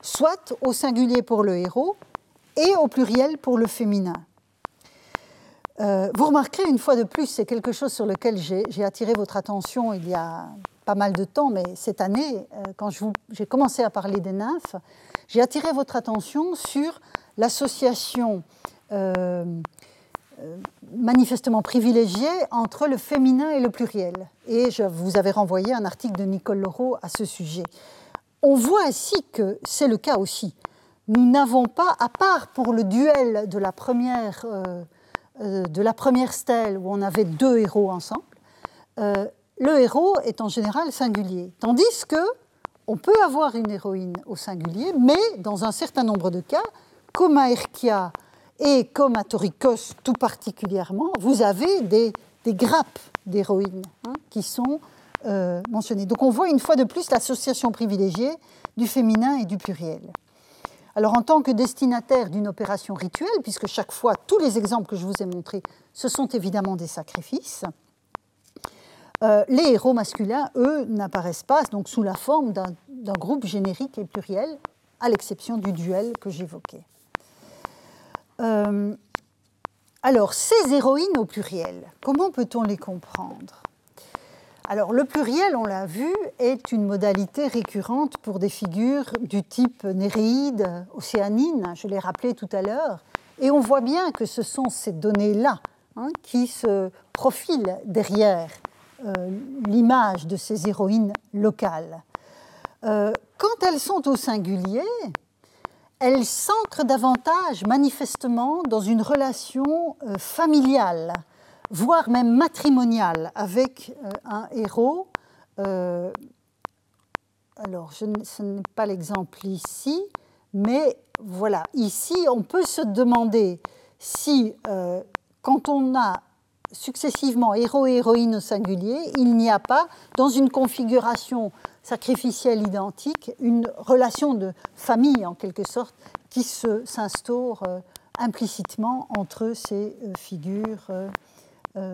soit au singulier pour le héros et au pluriel pour le féminin. Euh, vous remarquerez une fois de plus, c'est quelque chose sur lequel j'ai attiré votre attention il y a pas mal de temps, mais cette année, euh, quand j'ai commencé à parler des nymphes, j'ai attiré votre attention sur l'association euh, manifestement privilégié entre le féminin et le pluriel. Et je vous avais renvoyé un article de Nicole Laureau à ce sujet. On voit ainsi que c'est le cas aussi. Nous n'avons pas, à part pour le duel de la première, euh, euh, de la première stèle où on avait deux héros ensemble, le héros est en général singulier. Tandis que on peut avoir une héroïne au singulier, mais dans un certain nombre de cas, comme à Erkia, et comme à Torikos tout particulièrement, vous avez des, grappes d'héroïnes hein, qui sont euh, mentionnées. Donc on voit une fois de plus l'association privilégiée du féminin et du pluriel. Alors en tant que destinataire d'une opération rituelle, puisque chaque fois tous les exemples que je vous ai montrés, ce sont évidemment des sacrifices, euh, les héros masculins, eux, n'apparaissent pas donc sous la forme d'un groupe générique et pluriel, à l'exception du duel que j'évoquais. Euh, alors, ces héroïnes au pluriel, comment peut-on les comprendre? Alors, le pluriel, on l'a vu, est une modalité récurrente pour des figures du type Néréide, océanine, je l'ai rappelé tout à l'heure, et on voit bien que ce sont ces données-là hein, qui se profile derrière l'image de ces héroïnes locales. quand elles sont au singulier, elles s'ancrent davantage manifestement dans une relation familiale, voire même matrimoniale, avec un héros. Alors, je, ce n'est pas l'exemple ici, mais voilà, ici, on peut se demander si, euh, quand on a successivement héros et héroïnes au singulier, il n'y a pas, dans une configuration sacrificielle identique, une relation de famille, en quelque sorte, qui s'instaure euh, implicitement entre ces euh, figures,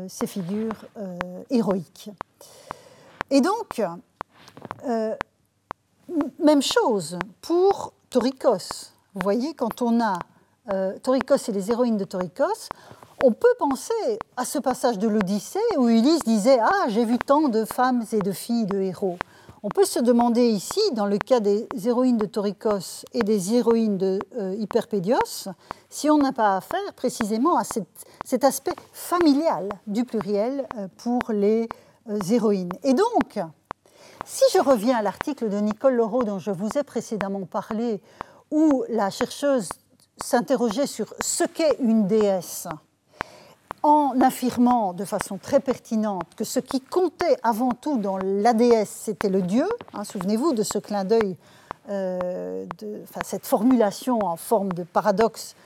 figures héroïques. Et donc, même chose pour Torikos. Vous voyez, quand on a euh, Torikos et les héroïnes de Torikos, on peut penser à ce passage de l'Odyssée où Ulysse disait Ah, j'ai vu tant de femmes et de filles de héros. On peut se demander ici, dans le cas des héroïnes de Torikos et des héroïnes de euh, Hyperpédios, si on n'a pas affaire précisément à cet aspect familial du pluriel euh, pour les héroïnes. Et donc, si je reviens à l'article de Nicole Laureau dont je vous ai précédemment parlé, où la chercheuse s'interrogeait sur ce qu'est une déesse, en affirmant de façon très pertinente que ce qui comptait avant tout dans la déesse, c'était le dieu. Hein, souvenez-vous de ce clin d'œil, euh, cette formulation en forme de paradoxe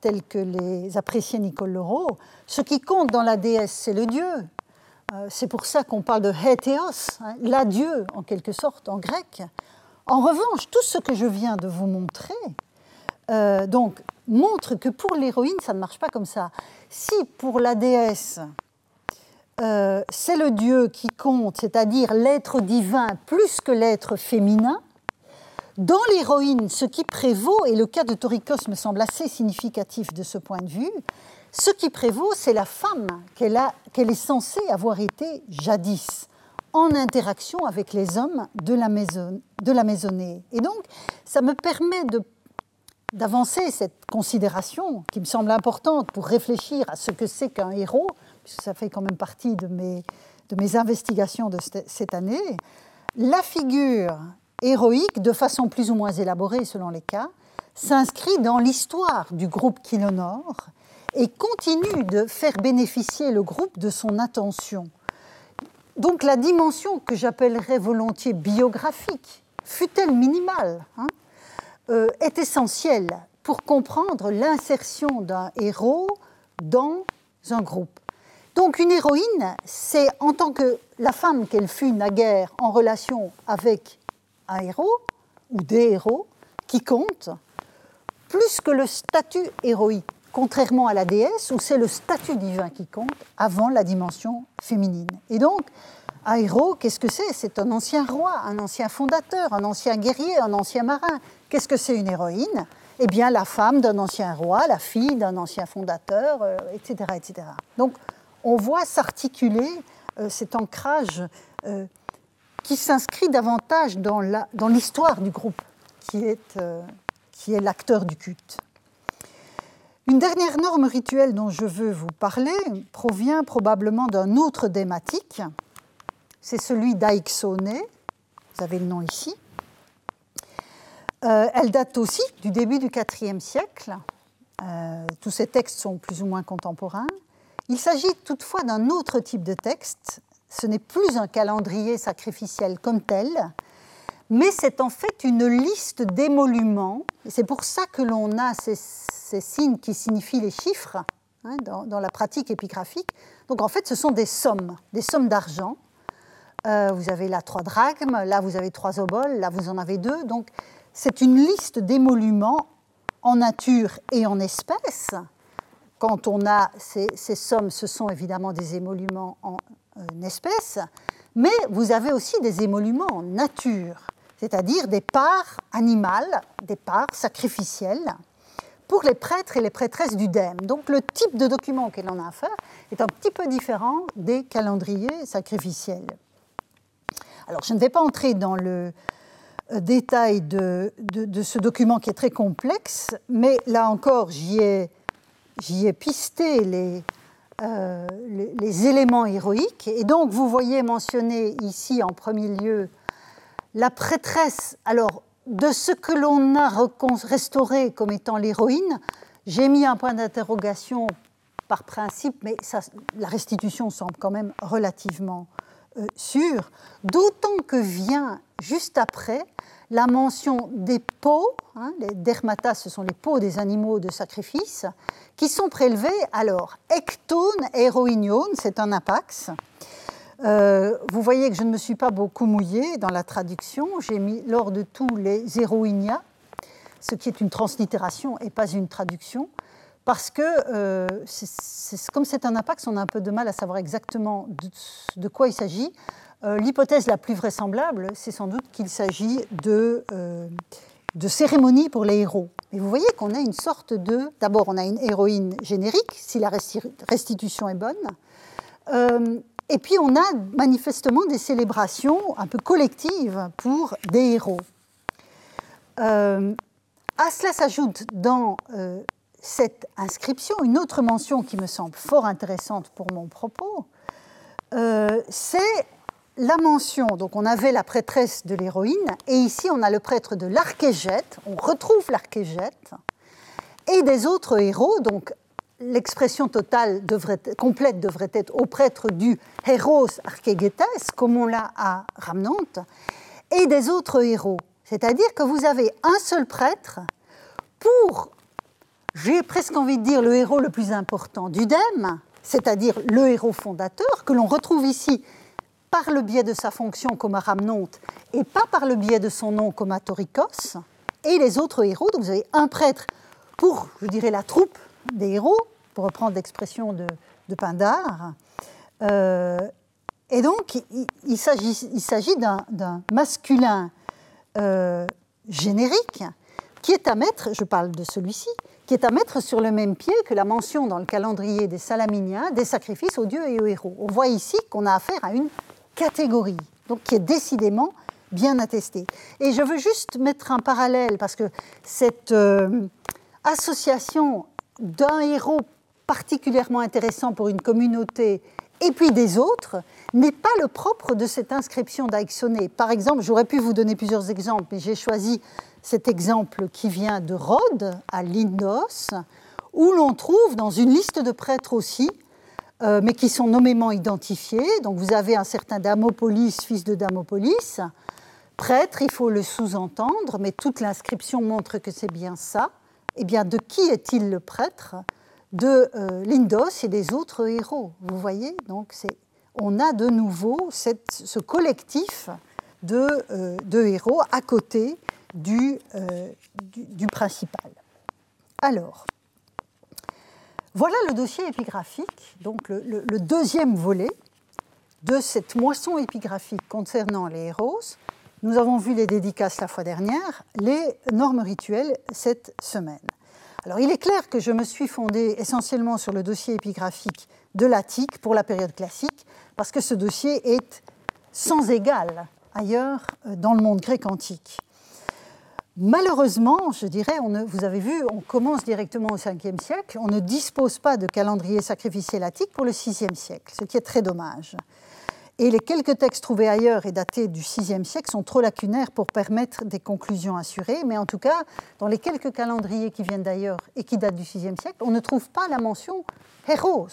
tel que les appréciait Nicole Laureau. Ce qui compte dans la déesse, c'est le dieu. Euh, c'est pour ça qu'on parle de hétéos, hein, l'adieu en quelque sorte en grec. En revanche, tout ce que je viens de vous montrer, euh, donc, montre que pour l'héroïne, ça ne marche pas comme ça. Si pour la déesse, euh, c'est le Dieu qui compte, c'est-à-dire l'être divin plus que l'être féminin, dans l'héroïne, ce qui prévaut, et le cas de Torikos me semble assez significatif de ce point de vue, ce qui prévaut, c'est la femme qu'elle est censée avoir été jadis, en interaction avec les hommes de la, maison, de la maisonnée. Et donc, ça me permet d'avancer cette considération qui me semble importante pour réfléchir à ce que c'est qu'un héros, puisque ça fait quand même partie de mes, de mes investigations de cette année. La figure héroïque, de façon plus ou moins élaborée selon les cas, s'inscrit dans l'histoire du groupe qui l'honore et continue de faire bénéficier le groupe de son attention. Donc la dimension que j'appellerais volontiers biographique, fut-elle minimale, hein, euh, est essentielle pour comprendre l'insertion d'un héros dans un groupe. Donc une héroïne, c'est en tant que la femme qu'elle fut naguère en relation avec un héros ou des héros qui comptent, plus que le statut héroïque contrairement à la déesse, où c'est le statut divin qui compte avant la dimension féminine. Et donc, un héros, qu'est-ce que c'est? C'est un ancien roi, un ancien fondateur, un ancien guerrier, un ancien marin. Qu'est-ce que c'est une héroïne? Eh bien, la femme d'un ancien roi, la fille d'un ancien fondateur, etc., euh, etc. Donc, on voit s'articuler euh, cet ancrage euh, qui s'inscrit davantage dans l'histoire du groupe, qui est, qui est l'acteur du culte. Une dernière norme rituelle dont je veux vous parler provient probablement d'un autre dématique. C'est celui d'Aixone. Vous avez le nom ici. Euh, elle date aussi du début du IVe siècle. Euh, tous ces textes sont plus ou moins contemporains. Il s'agit toutefois d'un autre type de texte. Ce n'est plus un calendrier sacrificiel comme tel, mais c'est en fait une liste d'émoluments. C'est pour ça que l'on a ces, signes qui signifient les chiffres hein, dans, la pratique épigraphique. Donc en fait, ce sont des sommes, des sommes d'argent. Euh, vous avez là trois drachmes, là vous avez trois oboles, là vous en avez deux. Donc c'est une liste d'émoluments en nature et en espèces. Quand on a ces, sommes, ce sont évidemment des émoluments en, en espèces, mais vous avez aussi des émoluments en nature c'est-à-dire des parts animales, des parts sacrificielles, pour les prêtres et les prêtresses du DEM. Donc le type de document auquel on a affaire est un petit peu différent des calendriers sacrificiels. Alors je ne vais pas entrer dans le euh, détail de, de, ce document qui est très complexe, mais là encore j'y ai, ai, pisté les, les, éléments héroïques. Et donc, vous voyez mentionné ici en premier lieu la prêtresse. Alors, de ce que l'on a restauré comme étant l'héroïne, j'ai mis un point d'interrogation par principe, mais la restitution semble quand même relativement euh, sûre, d'autant que vient juste après la mention des peaux, hein, les dermatas, ce sont les peaux des animaux de sacrifice, qui sont prélevés. Alors, ectone héroïnione, c'est un apax. Euh, vous voyez que je ne me suis pas beaucoup mouillée dans la traduction. J'ai mis lors de tous les héroïnia, ce qui est une translittération et pas une traduction, parce que euh, comme c'est un apax, on a un peu de mal à savoir exactement de, quoi il s'agit. Euh, l'hypothèse la plus vraisemblable, c'est sans doute qu'il s'agit de, de cérémonies pour les héros. Et vous voyez qu'on a une sorte de... D'abord, on a une héroïne générique, si la restitution est bonne. Et puis on a manifestement des célébrations un peu collectives pour des héros. Euh, à cela s'ajoute dans euh, cette inscription une autre mention qui me semble fort intéressante pour mon propos. Euh, c'est la mention, donc on avait la prêtresse de l'héroïne, et ici on a le prêtre de l'archégète, on retrouve l'archégète, et des autres héros, donc l'expression totale devrait, complète devrait être au prêtre du héros archegetes, comme on l'a à Ramnante, et des autres héros. C'est-à-dire que vous avez un seul prêtre pour, j'ai presque envie de dire, le héros le plus important du DEM, c'est-à-dire le héros fondateur, que l'on retrouve ici par le biais de sa fonction comme à Ramnonte et pas par le biais de son nom comme Torikos, et les autres héros. Donc vous avez un prêtre pour, je dirais, la troupe des héros, pour reprendre l'expression de, Pindar. Euh, et donc, il, il s'agit d'un masculin euh, générique qui est à mettre, je parle de celui-ci, qui est à mettre sur le même pied que la mention dans le calendrier des Salaminiens des sacrifices aux dieux et aux héros. On voit ici qu'on a affaire à une catégorie, donc qui est décidément bien attestée. Et je veux juste mettre un parallèle parce que cette euh, association d'un héros particulièrement intéressant pour une communauté et puis des autres n'est pas le propre de cette inscription d'Aixoné. Par exemple, j'aurais pu vous donner plusieurs exemples, mais j'ai choisi cet exemple qui vient de Rhodes, à Lindos, où l'on trouve dans une liste de prêtres aussi, euh, mais qui sont nommément identifiés. Donc vous avez un certain Damopolis, fils de Damopolis. Prêtre, il faut le sous-entendre, mais toute l'inscription montre que c'est bien ça eh bien, de qui est-il le prêtre? De euh, Lindos et des autres héros. Vous voyez? Donc, on a de nouveau ce collectif euh, de, héros à côté du, euh, principal. Alors, voilà le dossier épigraphique, donc le, deuxième volet de cette moisson épigraphique concernant les héros. Nous avons vu les dédicaces la fois dernière, les normes rituelles cette semaine. Alors il est clair que je me suis fondée essentiellement sur le dossier épigraphique de l'Attique pour la période classique, parce que ce dossier est sans égal ailleurs euh, dans le monde grec antique. Malheureusement, je dirais, vous avez vu, on commence directement au 5e siècle, on ne dispose pas de calendrier sacrificiel attique pour le 6e siècle, ce qui est très dommage. Et les quelques textes trouvés ailleurs et datés du VIe siècle sont trop lacunaires pour permettre des conclusions assurées. Mais en tout cas, dans les quelques calendriers qui viennent d'ailleurs et qui datent du VIe siècle, on ne trouve pas la mention héros.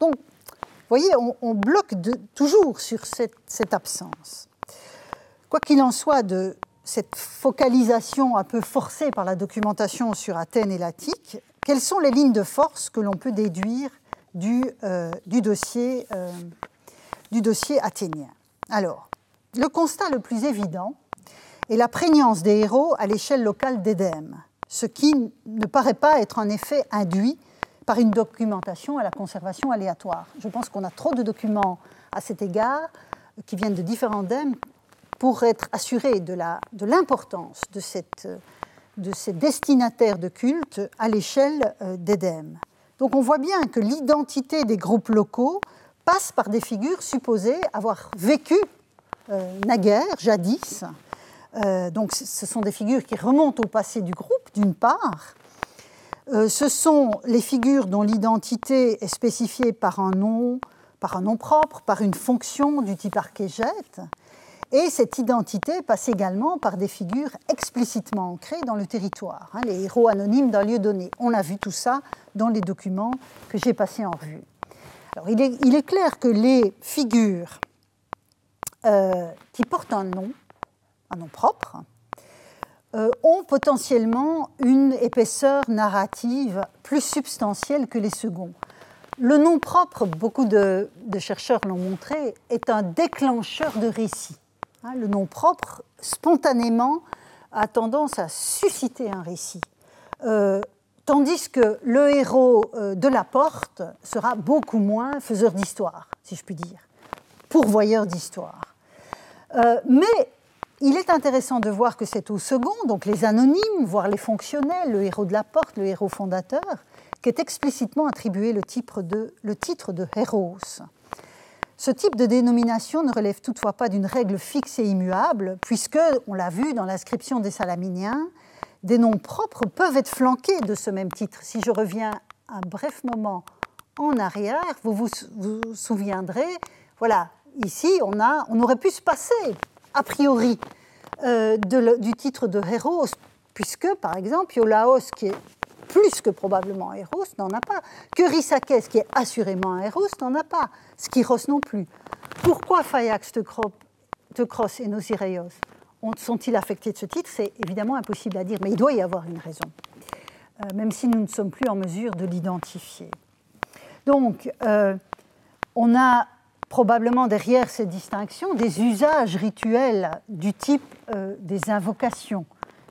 Donc, vous voyez, on, bloque toujours sur cette absence. Quoi qu'il en soit de cette focalisation un peu forcée par la documentation sur Athènes et l'Attique, quelles sont les lignes de force que l'on peut déduire du, euh, dossier euh, du dossier athénien? Alors, le constat le plus évident est la prégnance des héros à l'échelle locale d'Édème, ce qui ne paraît pas être en effet induit par une documentation à la conservation aléatoire. Je pense qu'on a trop de documents à cet égard qui viennent de différents dèmes pour être assuré de l'importance de, ces destinataires de culte à l'échelle euh, d'Édème. Donc on voit bien que l'identité des groupes locaux passe par des figures supposées avoir vécu euh, naguère, jadis. Euh, donc ce sont des figures qui remontent au passé du groupe, d'une part, ce sont les figures dont l'identité est spécifiée par un nom, par un nom propre, par une fonction du type archégète. Et cette identité passe également par des figures explicitement ancrées dans le territoire, hein, les héros anonymes d'un lieu donné. On a vu tout ça dans les documents que j'ai passés en revue. Il, est, clair que les figures euh, qui portent un nom, un nom propre, euh, ont potentiellement une épaisseur narrative plus substantielle que les seconds. Le nom propre, beaucoup de, chercheurs l'ont montré, est un déclencheur de récit. Hein, le nom propre, spontanément, a tendance à susciter un récit. Euh, tandis que le héros euh, de la porte sera beaucoup moins faiseur d'histoire, si je puis dire, pourvoyeur d'histoire. mais il est intéressant de voir que c'est au second, donc les anonymes, voire les fonctionnels, le héros de la porte, le héros fondateur, qu'est explicitement attribué le titre de héros. Ce type de dénomination ne relève toutefois pas d'une règle fixe et immuable, puisque, on l'a vu dans l'inscription des Salaminiens, des noms propres peuvent être flanqués de ce même titre. Si je reviens un bref moment en arrière, vous vous, souviendrez, voilà, ici on, aurait pu se passer a priori euh, du titre de héros, puisque, par exemple, Iolaos, qui est plus que probablement un n'en a pas. Que Rissakès, qui est assurément un héros, n'en a pas. Skiros non plus. Pourquoi Phayax, Teucros et Nosireios sont-ils affectés de ce titre? C'est évidemment impossible à dire, mais il doit y avoir une raison, euh, même si nous ne sommes plus en mesure de l'identifier. Donc, euh, on a probablement derrière ces distinctions des usages rituels du type euh, des invocations.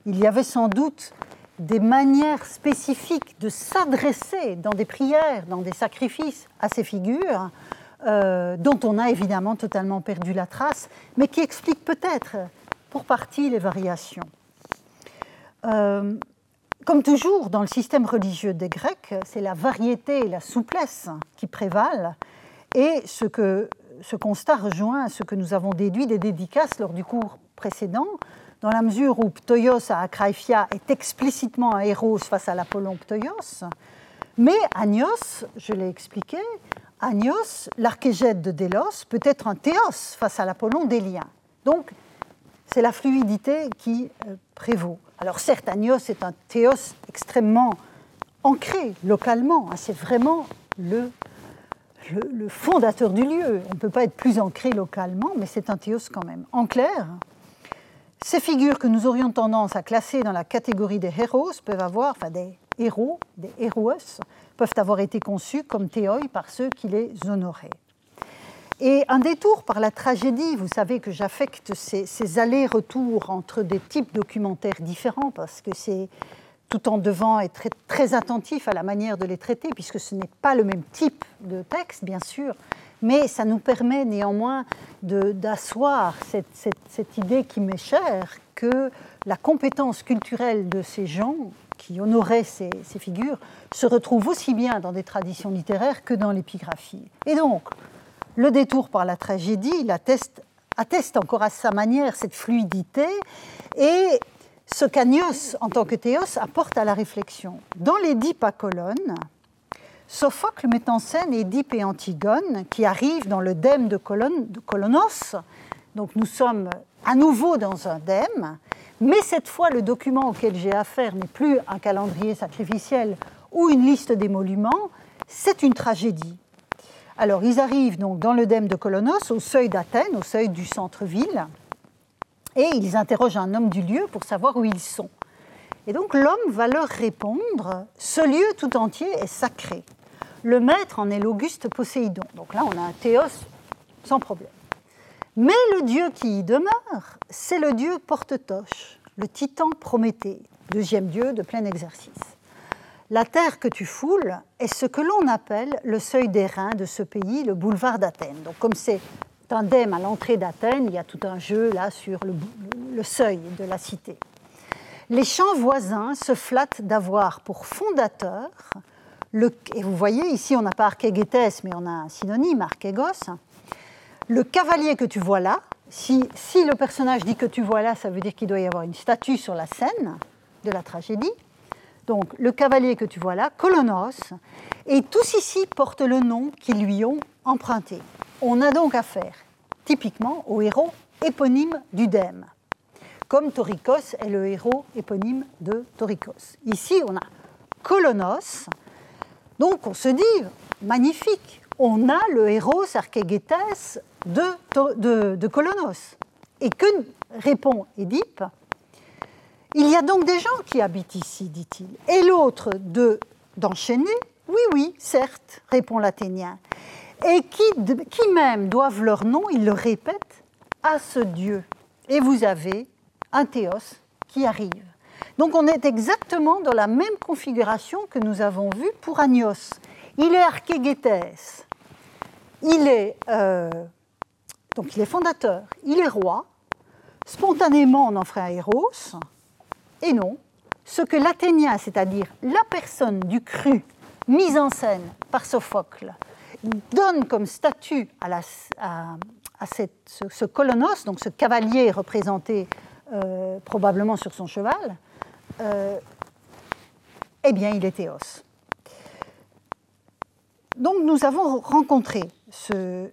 Il y avait sans doute des manières spécifiques de s'adresser dans des prières, dans des sacrifices à ces figures, euh, dont on a évidemment totalement perdu la trace, mais qui expliquent peut-être pour partie les variations. Euh, comme toujours dans le système religieux des Grecs, c'est la variété et la souplesse qui prévalent, et ce, ce constat rejoint ce que nous avons déduit des dédicaces lors du cours précédent, dans la mesure où Ptoios à Akraïfia est explicitement un héros face à l'Apollon Ptoios, mais Agnos, je l'ai expliqué, Agnos, l'archégète de Délos, peut être un théos face à l'Apollon d'Élien. Donc, c'est la fluidité qui euh, prévaut. Alors certes, Agnos est un théos extrêmement ancré localement, hein, c'est vraiment le le, fondateur du lieu. On ne peut pas être plus ancré localement, mais c'est un théos quand même. En clair, ces figures que nous aurions tendance à classer dans la catégorie des héros peuvent avoir, enfin des héros, des peuvent avoir été conçus comme théoi par ceux qui les honoraient. Et un détour par la tragédie, vous savez que j'affecte ces, ces allers-retours entre des types documentaires différents parce que c'est tout en devant être très, attentif à la manière de les traiter, puisque ce n'est pas le même type de texte, bien sûr, mais ça nous permet néanmoins d'asseoir cette, idée qui m'est chère, que la compétence culturelle de ces gens qui honoraient ces, figures se retrouve aussi bien dans des traditions littéraires que dans l'épigraphie. Et donc, le détour par la tragédie atteste, encore à sa manière cette fluidité et ce qu'Agnos, en tant que théos, apporte à la réflexion. Dans les à colonnes, Sophocle met en scène Édipe et Antigone qui arrivent dans le dème de, de Colonos. Donc nous sommes à nouveau dans un dème, mais cette fois le document auquel j'ai affaire n'est plus un calendrier sacrificiel ou une liste d'émoluments, c'est une tragédie. Alors ils arrivent donc dans le dème de Colonos, au seuil d'Athènes, au seuil du centre-ville et ils interrogent un homme du lieu pour savoir où ils sont. Et donc l'homme va leur répondre Ce lieu tout entier est sacré. Le maître en est l'auguste Poséidon. Donc là, on a un théos sans problème. Mais le dieu qui y demeure, c'est le dieu porte-toche, le titan Prométhée, deuxième dieu de plein exercice. La terre que tu foules est ce que l'on appelle le seuil des de ce pays, le boulevard d'Athènes. Donc comme c'est tandem à l'entrée d'Athènes, il y a tout un jeu là sur le, seuil de la cité. Les champs voisins se flattent d'avoir pour fondateur, et vous voyez ici on n'a pas archégétès mais on a un synonyme, archégos, le cavalier que tu vois là, si, si le personnage dit que tu vois là, ça veut dire qu'il doit y avoir une statue sur la scène de la tragédie, Donc le cavalier que tu vois là, Colonos, et tous ici portent le nom qu'ils lui ont emprunté. On a donc affaire typiquement au héros éponyme d'Udème, comme Torikos est le héros éponyme de Torikos. Ici, on a Colonos, donc on se dit, magnifique, on a le héros Archégétès de, de, de Colonos. Et que répond Édipe? Il y a donc des gens qui habitent ici, dit-il. Et l'autre de d'enchaîner? Oui, oui, certes, répond l'Athénien. Et qui, qui même doivent leur nom, ils le répètent, à ce Dieu. Et vous avez un théos qui arrive. Donc on est exactement dans la même configuration que nous avons vu pour Agnos. Il est archégétès, il est, euh, donc il est fondateur, il est roi, spontanément on en ferait un héros, et non, ce que l'Athénien, c'est-à-dire la personne du cru mise en scène par Sophocle, donne comme statut à, ce, colonos, donc ce cavalier représenté euh, probablement sur son cheval, euh, eh bien, il est Théos. Donc, nous avons rencontré ce,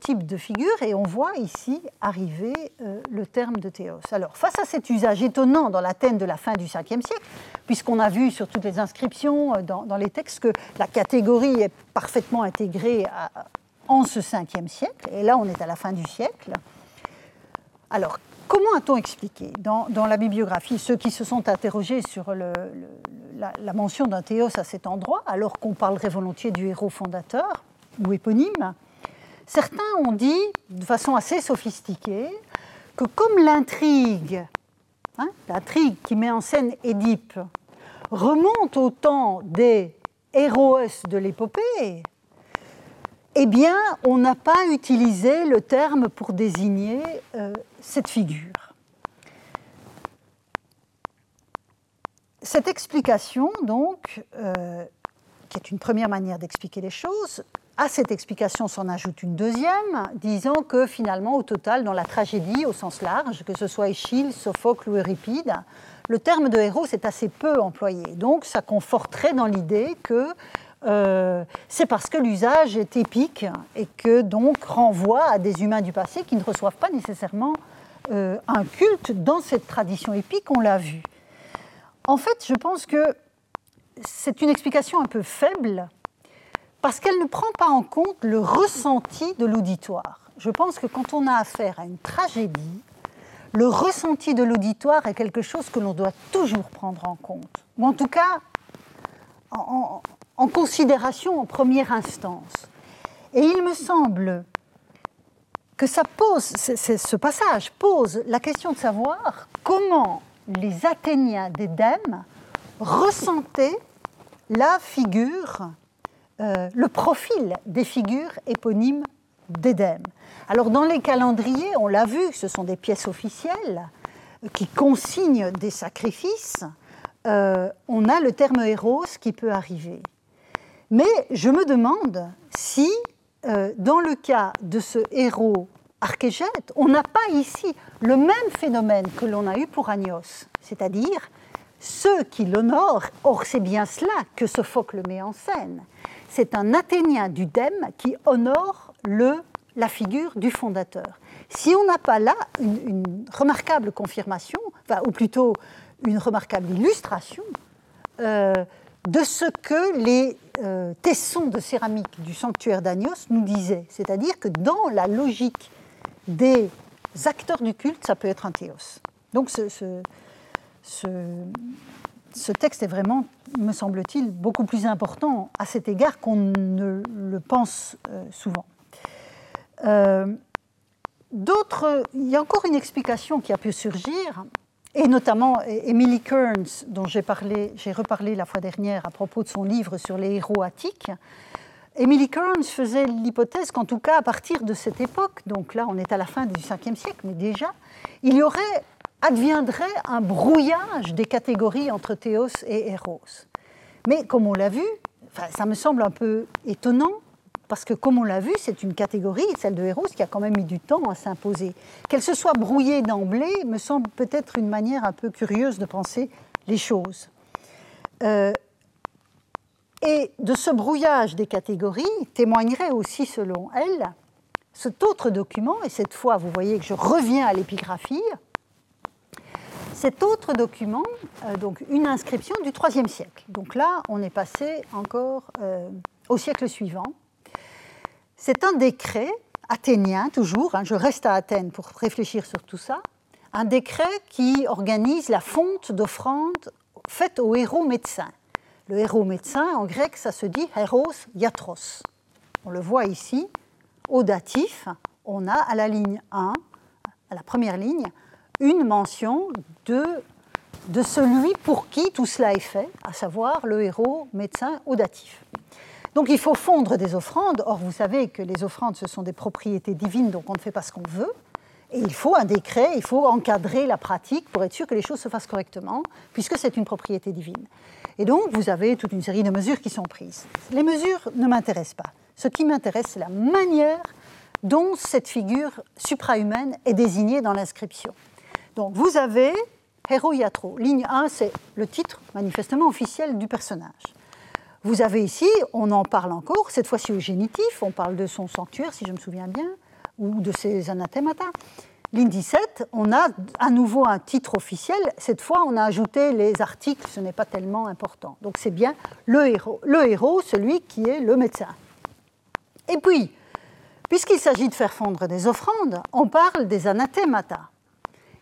type de figure et on voit ici arriver euh, le terme de théos. Alors, face à cet usage étonnant dans l'Athènes de la fin du 5e siècle, puisqu'on a vu sur toutes les inscriptions dans, les textes que la catégorie est parfaitement intégrée en ce 5e siècle, et là on est à la fin du siècle. Alors, Comment a-t-on expliqué dans, la bibliographie ceux qui se sont interrogés sur la, mention d'un théos à cet endroit, alors qu'on parlerait volontiers du héros fondateur ou éponyme Certains ont dit, de façon assez sophistiquée, que comme l'intrigue, hein, l'intrigue qui met en scène Édipe, remonte au temps des héros de l'épopée, eh bien, on n'a pas utilisé le terme pour désigner euh, cette figure. Cette explication, donc, euh, qui est une première manière d'expliquer les choses, à cette explication s'en ajoute une deuxième, disant que finalement, au total, dans la tragédie, au sens large, que ce soit Échille, Sophocle ou Euripide, le terme de héros est assez peu employé. Donc, ça conforterait dans l'idée que euh, c'est parce que l'usage est épique et que donc renvoie à des humains du passé qui ne reçoivent pas nécessairement euh, un culte dans cette tradition épique, on l'a vu. En fait, je pense que c'est une explication un peu faible parce qu'elle ne prend pas en compte le ressenti de l'auditoire. Je pense que quand on a affaire à une tragédie, le ressenti de l'auditoire est quelque chose que l'on doit toujours prendre en compte, ou en tout cas en, en considération en première instance. Et il me semble que ça pose, ce passage pose la question de savoir comment les Athéniens d'Édème ressentaient la figure, euh, le profil des figures éponymes d'Édème. Alors dans les calendriers, on l'a vu, ce sont des pièces officielles qui consignent des sacrifices. Euh, on a le terme héros qui peut arriver. Mais je me demande si, euh, dans le cas de ce héros archégète, on n'a pas ici le même phénomène que l'on a eu pour Agnos, c'est-à-dire ceux qui l'honorent, or c'est bien cela que Sophocle met en scène, c'est un Athénien du Dème qui honore le, la figure du fondateur. Si on n'a pas là une, remarquable confirmation, ou plutôt une remarquable illustration, euh, de ce que les euh, tessons de céramique du sanctuaire d'Agnos nous disaient. C'est-à-dire que dans la logique des acteurs du culte, ça peut être un théos. Donc ce, ce, texte est vraiment, me semble-t-il, beaucoup plus important à cet égard qu'on ne le pense euh, souvent. Euh, d'autres, il y a encore une explication qui a pu surgir, et notamment Emily Kearns, dont j'ai reparlé la fois dernière à propos de son livre sur les héros attiques. Emily Kearns faisait l'hypothèse qu'en tout cas, à partir de cette époque, donc là on est à la fin du 5e siècle, mais déjà, il y aurait, adviendrait un brouillage des catégories entre théos et héros. Mais comme on l'a vu, ça me semble un peu étonnant parce que, comme on l'a vu, c'est une catégorie, celle de héros, qui a quand même mis du temps à s'imposer. Qu'elle se soit brouillée d'emblée me semble peut-être une manière un peu curieuse de penser les choses. Euh, et de ce brouillage des catégories témoignerait aussi, selon elle, cet autre document, et cette fois, vous voyez que je reviens à l'épigraphie, cet autre document, euh, donc une inscription du IIIe siècle. Donc là, on est passé encore euh, au siècle suivant. C'est un décret athénien, toujours, hein, je reste à Athènes pour réfléchir sur tout ça, un décret qui organise la fonte d'offrandes faites aux héros médecins. Le héros médecin, en grec, ça se dit héros iatros. On le voit ici, au datif, on a à la ligne 1, à la première ligne, une mention de, de celui pour qui tout cela est fait, à savoir le héros médecin au datif. Donc il faut fondre des offrandes. Or, vous savez que les offrandes, ce sont des propriétés divines, donc on ne fait pas ce qu'on veut. Et il faut un décret, il faut encadrer la pratique pour être sûr que les choses se fassent correctement, puisque c'est une propriété divine. Et donc, vous avez toute une série de mesures qui sont prises. Les mesures ne m'intéressent pas. Ce qui m'intéresse, c'est la manière dont cette figure suprahumaine est désignée dans l'inscription. Donc, vous avez Héro Yatro. Ligne 1, c'est le titre manifestement officiel du personnage. Vous avez ici, on en parle encore, cette fois-ci au génitif, on parle de son sanctuaire, si je me souviens bien, ou de ses anathemata. Ligne 17, on a à nouveau un titre officiel. Cette fois, on a ajouté les articles, ce n'est pas tellement important. Donc c'est bien le héros, celui qui est le médecin. Et puis, puisqu'il s'agit de faire fondre des offrandes, on parle des anathemata.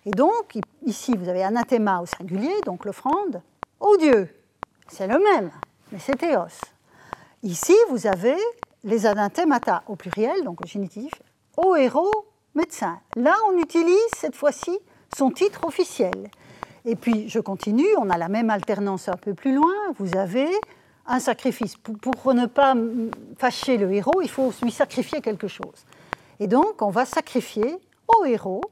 Et donc, ici, vous avez anathema au singulier, donc l'offrande, au Dieu. C'est le même, mais c'est théos. Ici, vous avez les anathemata au pluriel, donc au génitif, au héros médecin. Là, on utilise cette fois-ci son titre officiel. Et puis, je continue, on a la même alternance un peu plus loin. Vous avez un sacrifice. Pour, ne pas fâcher le héros, il faut lui sacrifier quelque chose. Et donc, on va sacrifier au héros,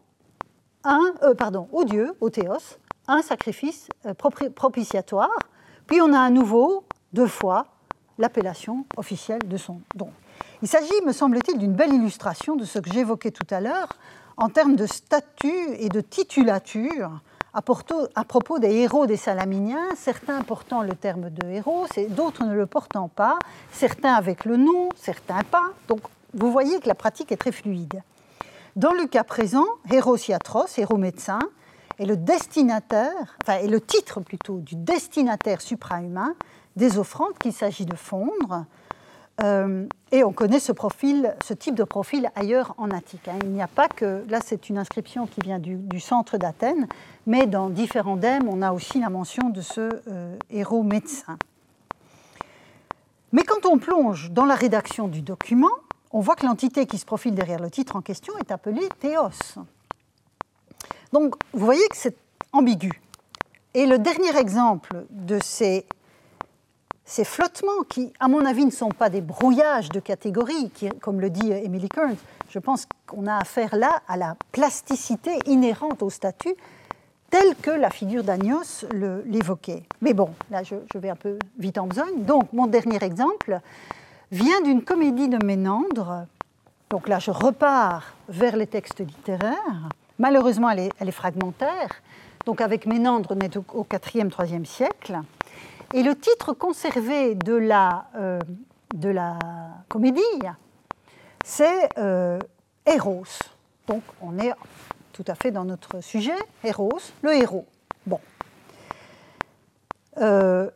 un, euh, pardon, au dieu, au théos, un sacrifice euh, propitiatoire. Puis on a à nouveau, deux fois, l'appellation officielle de son don. Il s'agit, me semble-t-il, d'une belle illustration de ce que j'évoquais tout à l'heure en termes de statut et de titulature à propos des héros des Salaminiens, certains portant le terme de héros, d'autres ne le portant pas, certains avec le nom, certains pas. Donc vous voyez que la pratique est très fluide. Dans le cas présent, héros Siatros, héros médecin, est le destinataire, enfin est le titre plutôt du destinataire suprahumain des offrandes qu'il s'agit de fondre euh, et on connaît ce profil, ce type de profil ailleurs en Attique. Hein. Il n'y a pas que, là c'est une inscription qui vient du, centre d'Athènes, mais dans différents dèmes, on a aussi la mention de ce euh, héros médecin. Mais quand on plonge dans la rédaction du document, on voit que l'entité qui se profile derrière le titre en question est appelée théos. Donc vous voyez que c'est ambigu. Et le dernier exemple de ces ces flottements qui, à mon avis, ne sont pas des brouillages de catégories, qui, comme le dit Emily Kearns, je pense qu'on a affaire là à la plasticité inhérente au statut, telle que la figure d'Agnos l'évoquait. Mais bon, là, je, vais un peu vite en besogne. Donc, mon dernier exemple vient d'une comédie de Ménandre. Donc là, je repars vers les textes littéraires. Malheureusement, elle est, fragmentaire. Donc, avec Ménandre, on est au, au 4e, 3e siècle. Et le titre conservé de la, euh, de la comédie, c'est euh, Héros. Donc on est tout à fait dans notre sujet, Héros, le héros. Bon. Euh,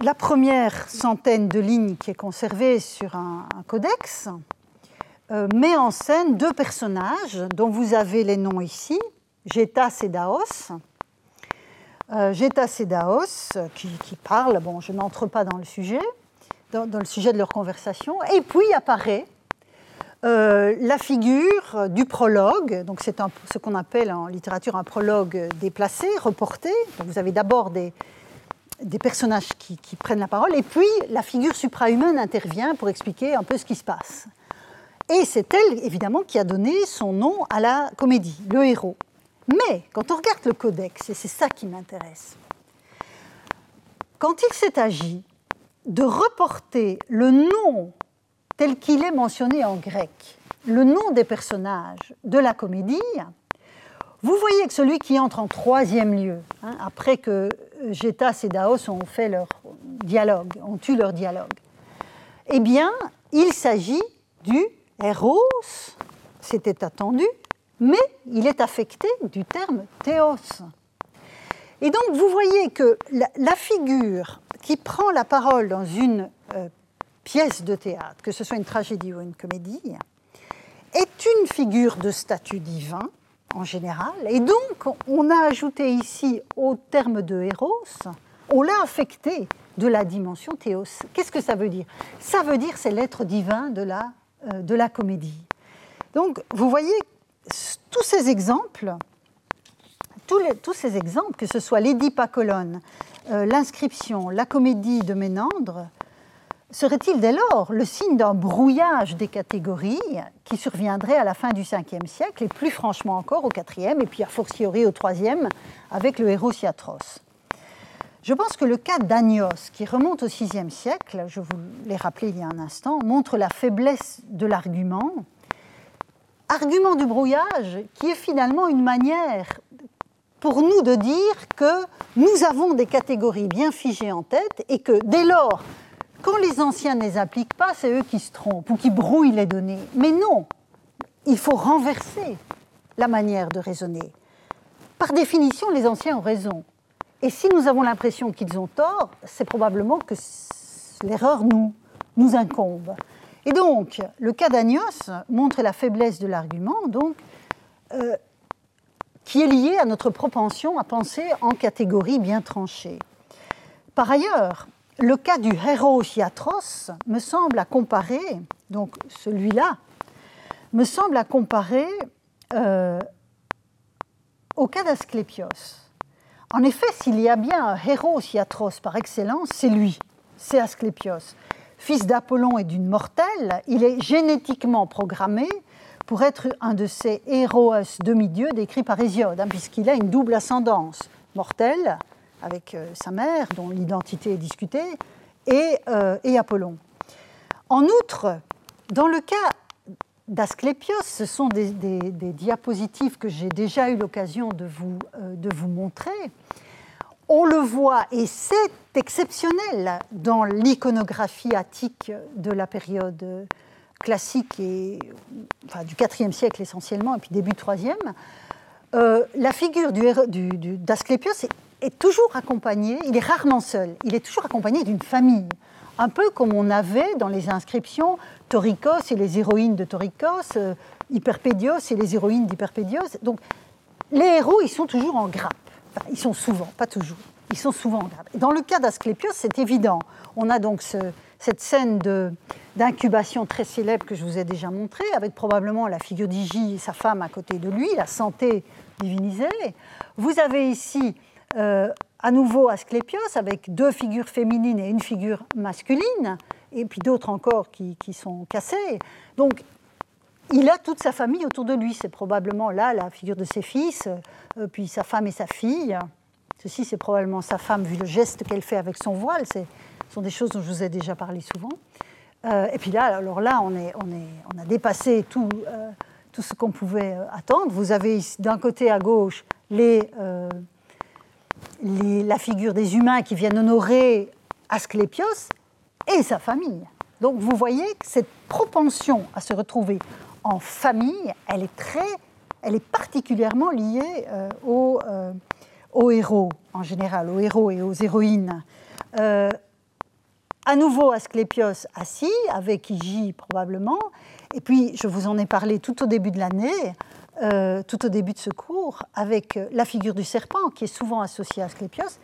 la première centaine de lignes qui est conservée sur un, codex met en scène deux personnages dont vous avez les noms ici, Gétas et Daos, euh, Sedaos, qui, qui, parle, bon, je n'entre pas dans le sujet, dans, le sujet de leur conversation, et puis apparaît euh, la figure du prologue, donc c'est ce qu'on appelle en littérature un prologue déplacé, reporté. Vous avez d'abord des, des personnages qui, qui, prennent la parole, et puis la figure suprahumaine intervient pour expliquer un peu ce qui se passe. Et c'est elle, évidemment, qui a donné son nom à la comédie, le héros. Mais quand on regarde le codex, et c'est ça qui m'intéresse, quand il s'est agi de reporter le nom tel qu'il est mentionné en grec, le nom des personnages de la comédie, vous voyez que celui qui entre en troisième lieu, hein, après que Gétas et Daos ont fait leur dialogue, ont eu leur dialogue. Eh bien, il s'agit du Eros, c'était attendu, mais il est affecté du terme théos. Et donc, vous voyez que la, figure qui prend la parole dans une euh, pièce de théâtre, que ce soit une tragédie ou une comédie, est une figure de statut divin en général. Et donc, on a ajouté ici au terme de héros, on l'a affecté de la dimension théos. Qu'est-ce que ça veut dire? Ça veut dire c'est l'être divin de la, euh, de la comédie. Donc, vous voyez, tous ces exemples, que ce soit l'Édipe à colonne, euh, l'inscription, la comédie de Ménandre, serait-il dès lors le signe d'un brouillage des catégories qui surviendrait à la fin du 5e siècle et plus franchement encore au 4e et puis a fortiori au 3e avec le héros Siatros Je pense que le cas d'Agnos, qui remonte au 6e siècle, je vous l'ai rappelé il y a un instant, montre la faiblesse de l'argument. Argument du brouillage qui est finalement une manière pour nous de dire que nous avons des catégories bien figées en tête et que dès lors quand les anciens ne les appliquent pas, c'est eux qui se trompent ou qui brouillent les données. Mais non, il faut renverser la manière de raisonner. Par définition, les anciens ont raison. Et si nous avons l'impression qu'ils ont tort, c'est probablement que l'erreur nous, nous incombe. Et donc, le cas d'Agnos montre la faiblesse de l'argument, donc, euh, qui est lié à notre propension à penser en catégories bien tranchées. Par ailleurs, le cas du héros Chiatros me semble à comparer, donc celui-là, me semble à comparer euh, au cas d'Asclépios. En effet, s'il y a bien un héros Chiatros par excellence, c'est lui, c'est Asclépios. Fils d'Apollon et d'une mortelle, il est génétiquement programmé pour être un de ces héros demi-dieux décrits par Hésiode, hein, puisqu'il a une double ascendance, mortelle avec euh, sa mère, dont l'identité est discutée, et, euh, Apollon. En outre, dans le cas d'Asclépios, ce sont des, diapositives que j'ai déjà eu l'occasion de euh, de vous montrer. On le voit, et c'est exceptionnel dans l'iconographie attique de la période classique et enfin, du IVe siècle essentiellement, et puis début 3e, la figure d'Asclépios est toujours accompagné, il est rarement seul, il est toujours accompagné d'une famille. Un peu comme on avait dans les inscriptions Torikos et les héroïnes de Torikos, euh, Hyperpédios et les héroïnes d'Hyperpédios. Donc les héros, ils sont toujours en grappe. Ils sont souvent, pas toujours, ils sont souvent en grappe. Dans le cas d'Asclépios, c'est évident. On a donc cette scène d'incubation très célèbre que je vous ai déjà montrée, avec probablement la figure d'Igie et sa femme à côté de lui, la santé divinisée. Vous avez ici euh, à nouveau Asclépios avec deux figures féminines et une figure masculine, et puis d'autres encore qui, sont cassées. Donc, il a toute sa famille autour de lui. C'est probablement là la figure de ses fils, euh, puis sa femme et sa fille. Ceci, c'est probablement sa femme, vu le geste qu'elle fait avec son voile. Ce sont des choses dont je vous ai déjà parlé souvent. Euh, et puis là, alors là, on, a dépassé tout, tout ce qu'on pouvait attendre. Vous avez d'un côté à gauche la figure des humains qui viennent honorer Asclépios et sa famille. Donc vous voyez cette propension à se retrouver en famille, elle est très, elle est particulièrement liée euh, euh, aux, héros en général, aux héros et aux héroïnes. Euh, à nouveau Asclépios assis, avec Igi probablement, et puis je vous en ai parlé tout au début de l'année, tout au début de ce cours avec la figure du serpent qui est souvent associée à Asclépios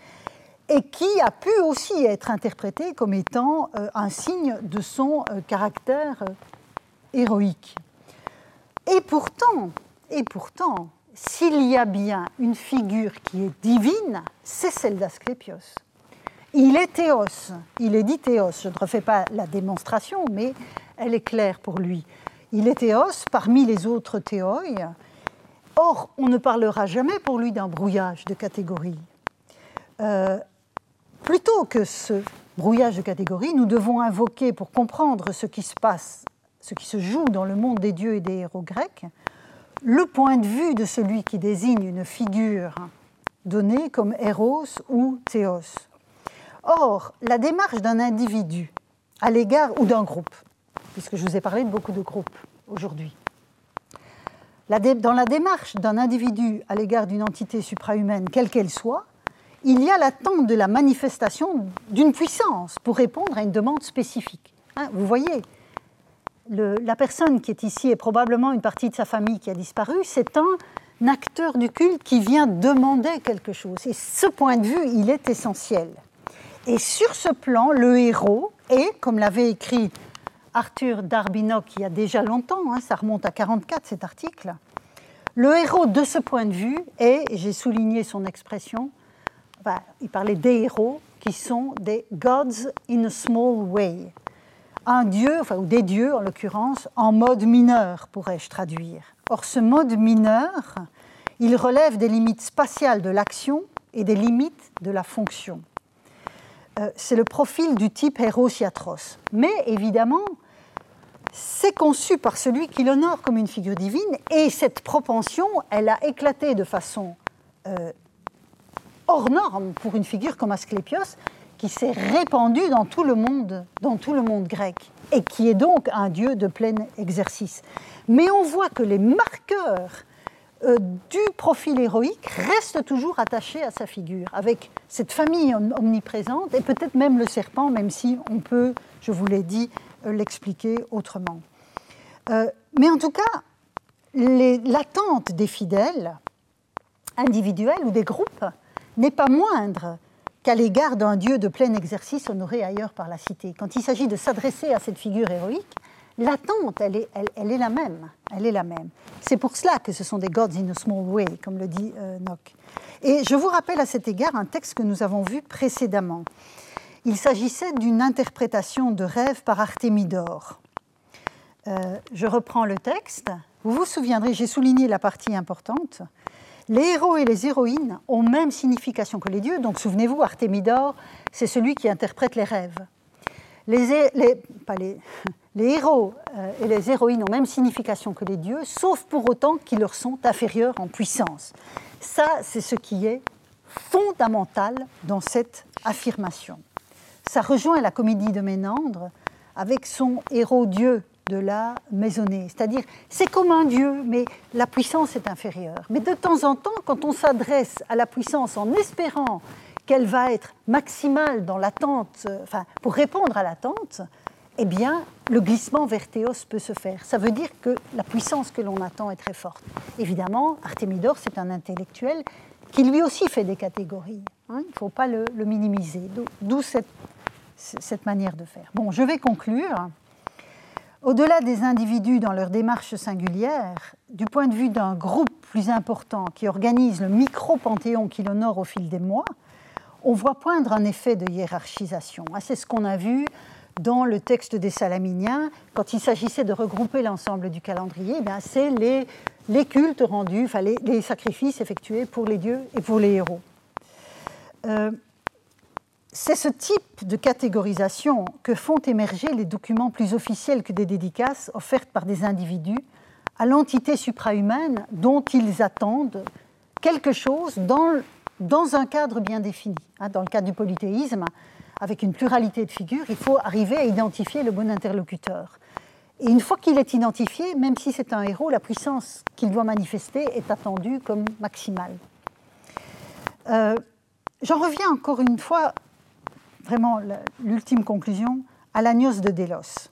et qui a pu aussi être interprétée comme étant un signe de son caractère héroïque. Et pourtant, et pourtant, s'il y a bien une figure qui est divine, c'est celle d'Asclépios. Il est théos, il est dit théos, je ne refais pas la démonstration, mais elle est claire pour lui. Il est théos parmi les autres théoi. Or, on ne parlera jamais pour lui d'un brouillage de catégories. Euh, plutôt que ce brouillage de catégories, nous devons invoquer pour comprendre ce qui se passe, ce qui se joue dans le monde des dieux et des héros grecs, le point de vue de celui qui désigne une figure donnés comme Eros ou Théos. Or, la démarche d'un individu à l'égard ou d'un groupe, puisque je vous ai parlé de beaucoup de groupes aujourd'hui, dans la démarche d'un individu à l'égard d'une entité suprahumaine, quelle qu'elle soit, il y a l'attente de la manifestation d'une puissance pour répondre à une demande spécifique. Hein, vous voyez, la personne qui est ici est probablement une partie de sa famille qui a disparu, c'est un acteur du culte qui vient demander quelque chose. Et ce point de vue, il est essentiel. Et sur ce plan, le héros est, comme l'avait écrit Arthur Darbinock il y a déjà longtemps, hein, ça remonte à 44 cet article, le héros de ce point de vue est, j'ai souligné son expression, il parlait des héros qui sont des gods in a small way, un dieu, enfin, ou des dieux en l'occurrence, en mode mineur, pourrais-je traduire. Or, ce mode mineur, il relève des limites spatiales de l'action et des limites de la fonction. Euh, c'est le profil du type héros atroce. Mais évidemment, c'est conçu par celui qui l'honore comme une figure divine, et cette propension, elle a éclaté de façon euh, hors norme pour une figure comme Asclépios, qui s'est répandu dans tout le monde, dans tout le monde grec, et qui est donc un dieu de plein exercice. Mais on voit que les marqueurs euh, du profil héroïque restent toujours attachés à sa figure, avec cette famille omniprésente et peut-être même le serpent, même si on peut, je vous l'ai dit, euh, l'expliquer autrement. Euh, mais en tout cas, l'attente des fidèles, individuels ou des groupes, n'est pas moindre qu'à l'égard d'un dieu de plein exercice honoré ailleurs par la cité. Quand il s'agit de s'adresser à cette figure héroïque, l'attente, elle est, elle, est, la même. Elle est la même. C'est pour cela que ce sont des gods in a small way, comme le dit euh, Nock. Et je vous rappelle à cet égard un texte que nous avons vu précédemment. Il s'agissait d'une interprétation de rêve par Artémidore. Euh, je reprends le texte. Vous vous souviendrez, j'ai souligné la partie importante. Les héros et les héroïnes ont même signification que les dieux. Donc souvenez-vous, Artémidore, c'est celui qui interprète les rêves. *laughs* Les, héros euh, et les héroïnes ont même signification que les dieux, sauf pour autant qu'ils leur sont inférieurs en puissance. Ça, c'est ce qui est fondamental dans cette affirmation. Ça rejoint la comédie de Ménandre avec son héros-dieu de la maisonnée. C'est-à-dire, c'est comme un dieu, mais la puissance est inférieure. Mais de temps en temps, quand on s'adresse à la puissance en espérant qu'elle va être maximale dans l'attente, enfin, pour répondre à l'attente, eh bien, le glissement vers Théos peut se faire. Ça veut dire que la puissance que l'on attend est très forte. Évidemment, Artémidore, c'est un intellectuel qui lui aussi fait des catégories. Hein. il ne faut pas le, minimiser. D'où cette, cette manière de faire. Bon, je vais conclure. Au-delà des individus dans leur démarche singulière, du point de vue d'un groupe plus important qui organise le micro-panthéon qui l'honore au fil des mois, on voit poindre un effet de hiérarchisation. C'est ce qu'on a vu dans le texte des Salaminiens, quand il s'agissait de regrouper l'ensemble du calendrier, eh c'est les, cultes rendus, les, sacrifices effectués pour les dieux et pour les héros. Euh, c'est ce type de catégorisation que font émerger les documents plus officiels que des dédicaces offertes par des individus à l'entité suprahumaine dont ils attendent quelque chose dans, un cadre bien défini. Hein, dans le cadre du polythéisme, avec une pluralité de figures, il faut arriver à identifier le bon interlocuteur. Et une fois qu'il est identifié, même si c'est un héros, la puissance qu'il doit manifester est attendue comme maximale. Euh, j'en reviens encore une fois vraiment l'ultime conclusion, à l'agnos de Délos.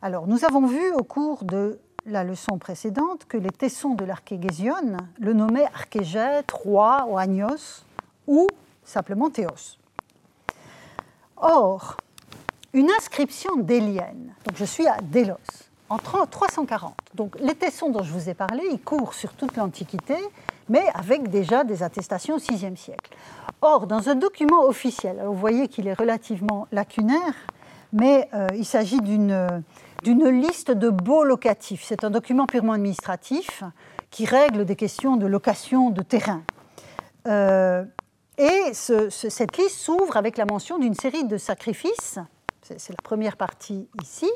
Alors, nous avons vu au cours de la leçon précédente que les tessons de l'archégésion le nommaient archégète, roi ou agnos, ou simplement théos. Or, une inscription délienne, donc je suis à Délos, en 340. Donc les tessons dont je vous ai parlé, ils courent sur toute l'Antiquité, mais avec déjà des attestations au VIe siècle. Or, dans un document officiel, vous voyez qu'il est relativement lacunaire, mais euh, il s'agit d'une liste de baux locatifs. C'est un document purement administratif qui règle des questions de location de terrain. Euh, et cette liste s'ouvre avec la mention d'une série de sacrifices, c'est la première partie ici,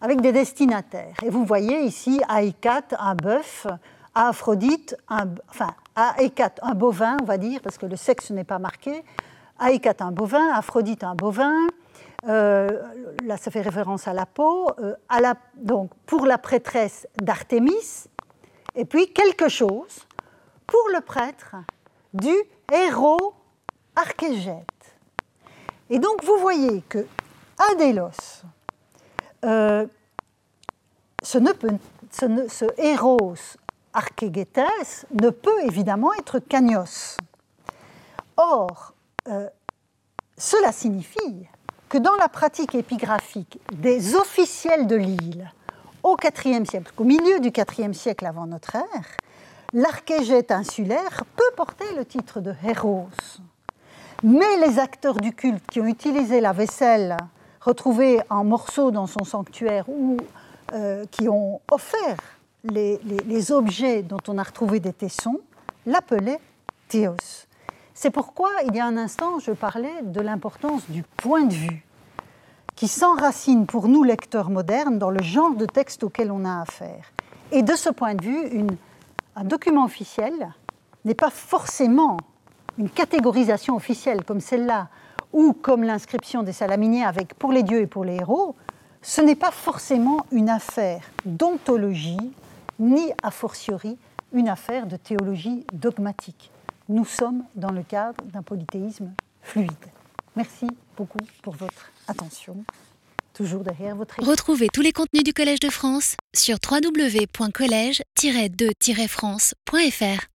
avec des destinataires. Et vous voyez ici à un bœuf, à Aphrodite, un, enfin à Hécate, un bovin, on va dire, parce que le sexe n'est pas marqué, à Hécate un bovin, à Aphrodite un bovin, euh, là ça fait référence à la peau, euh, donc pour la prêtresse d'Artémis, et puis quelque chose pour le prêtre du héros Archégète. Et donc vous voyez que Adélos, euh, ce, héros Archégétès ne peut évidemment être Cagnos. Or, euh, cela signifie que dans la pratique épigraphique des officiels de l'île au IVe siècle, au milieu du IVe siècle avant notre ère, l'archégète insulaire peut porter le titre de héros. Mais les acteurs du culte qui ont utilisé la vaisselle retrouvée en morceaux dans son sanctuaire ou euh, qui ont offert les, objets dont on a retrouvé des tessons l'appelaient théos. C'est pourquoi, il y a un instant, je parlais de l'importance du point de vue qui s'enracine pour nous, lecteurs modernes, dans le genre de texte auquel on a affaire. Et de ce point de vue, un document officiel n'est pas forcément une catégorisation officielle comme celle-là, ou comme l'inscription des salaminiers avec pour les dieux et pour les héros, ce n'est pas forcément une affaire d'ontologie, ni a fortiori une affaire de théologie dogmatique. Nous sommes dans le cadre d'un polythéisme fluide. Merci beaucoup pour votre attention. Toujours derrière votre Retrouvez tous les contenus du Collège de France sur www.colège-2-france.fr.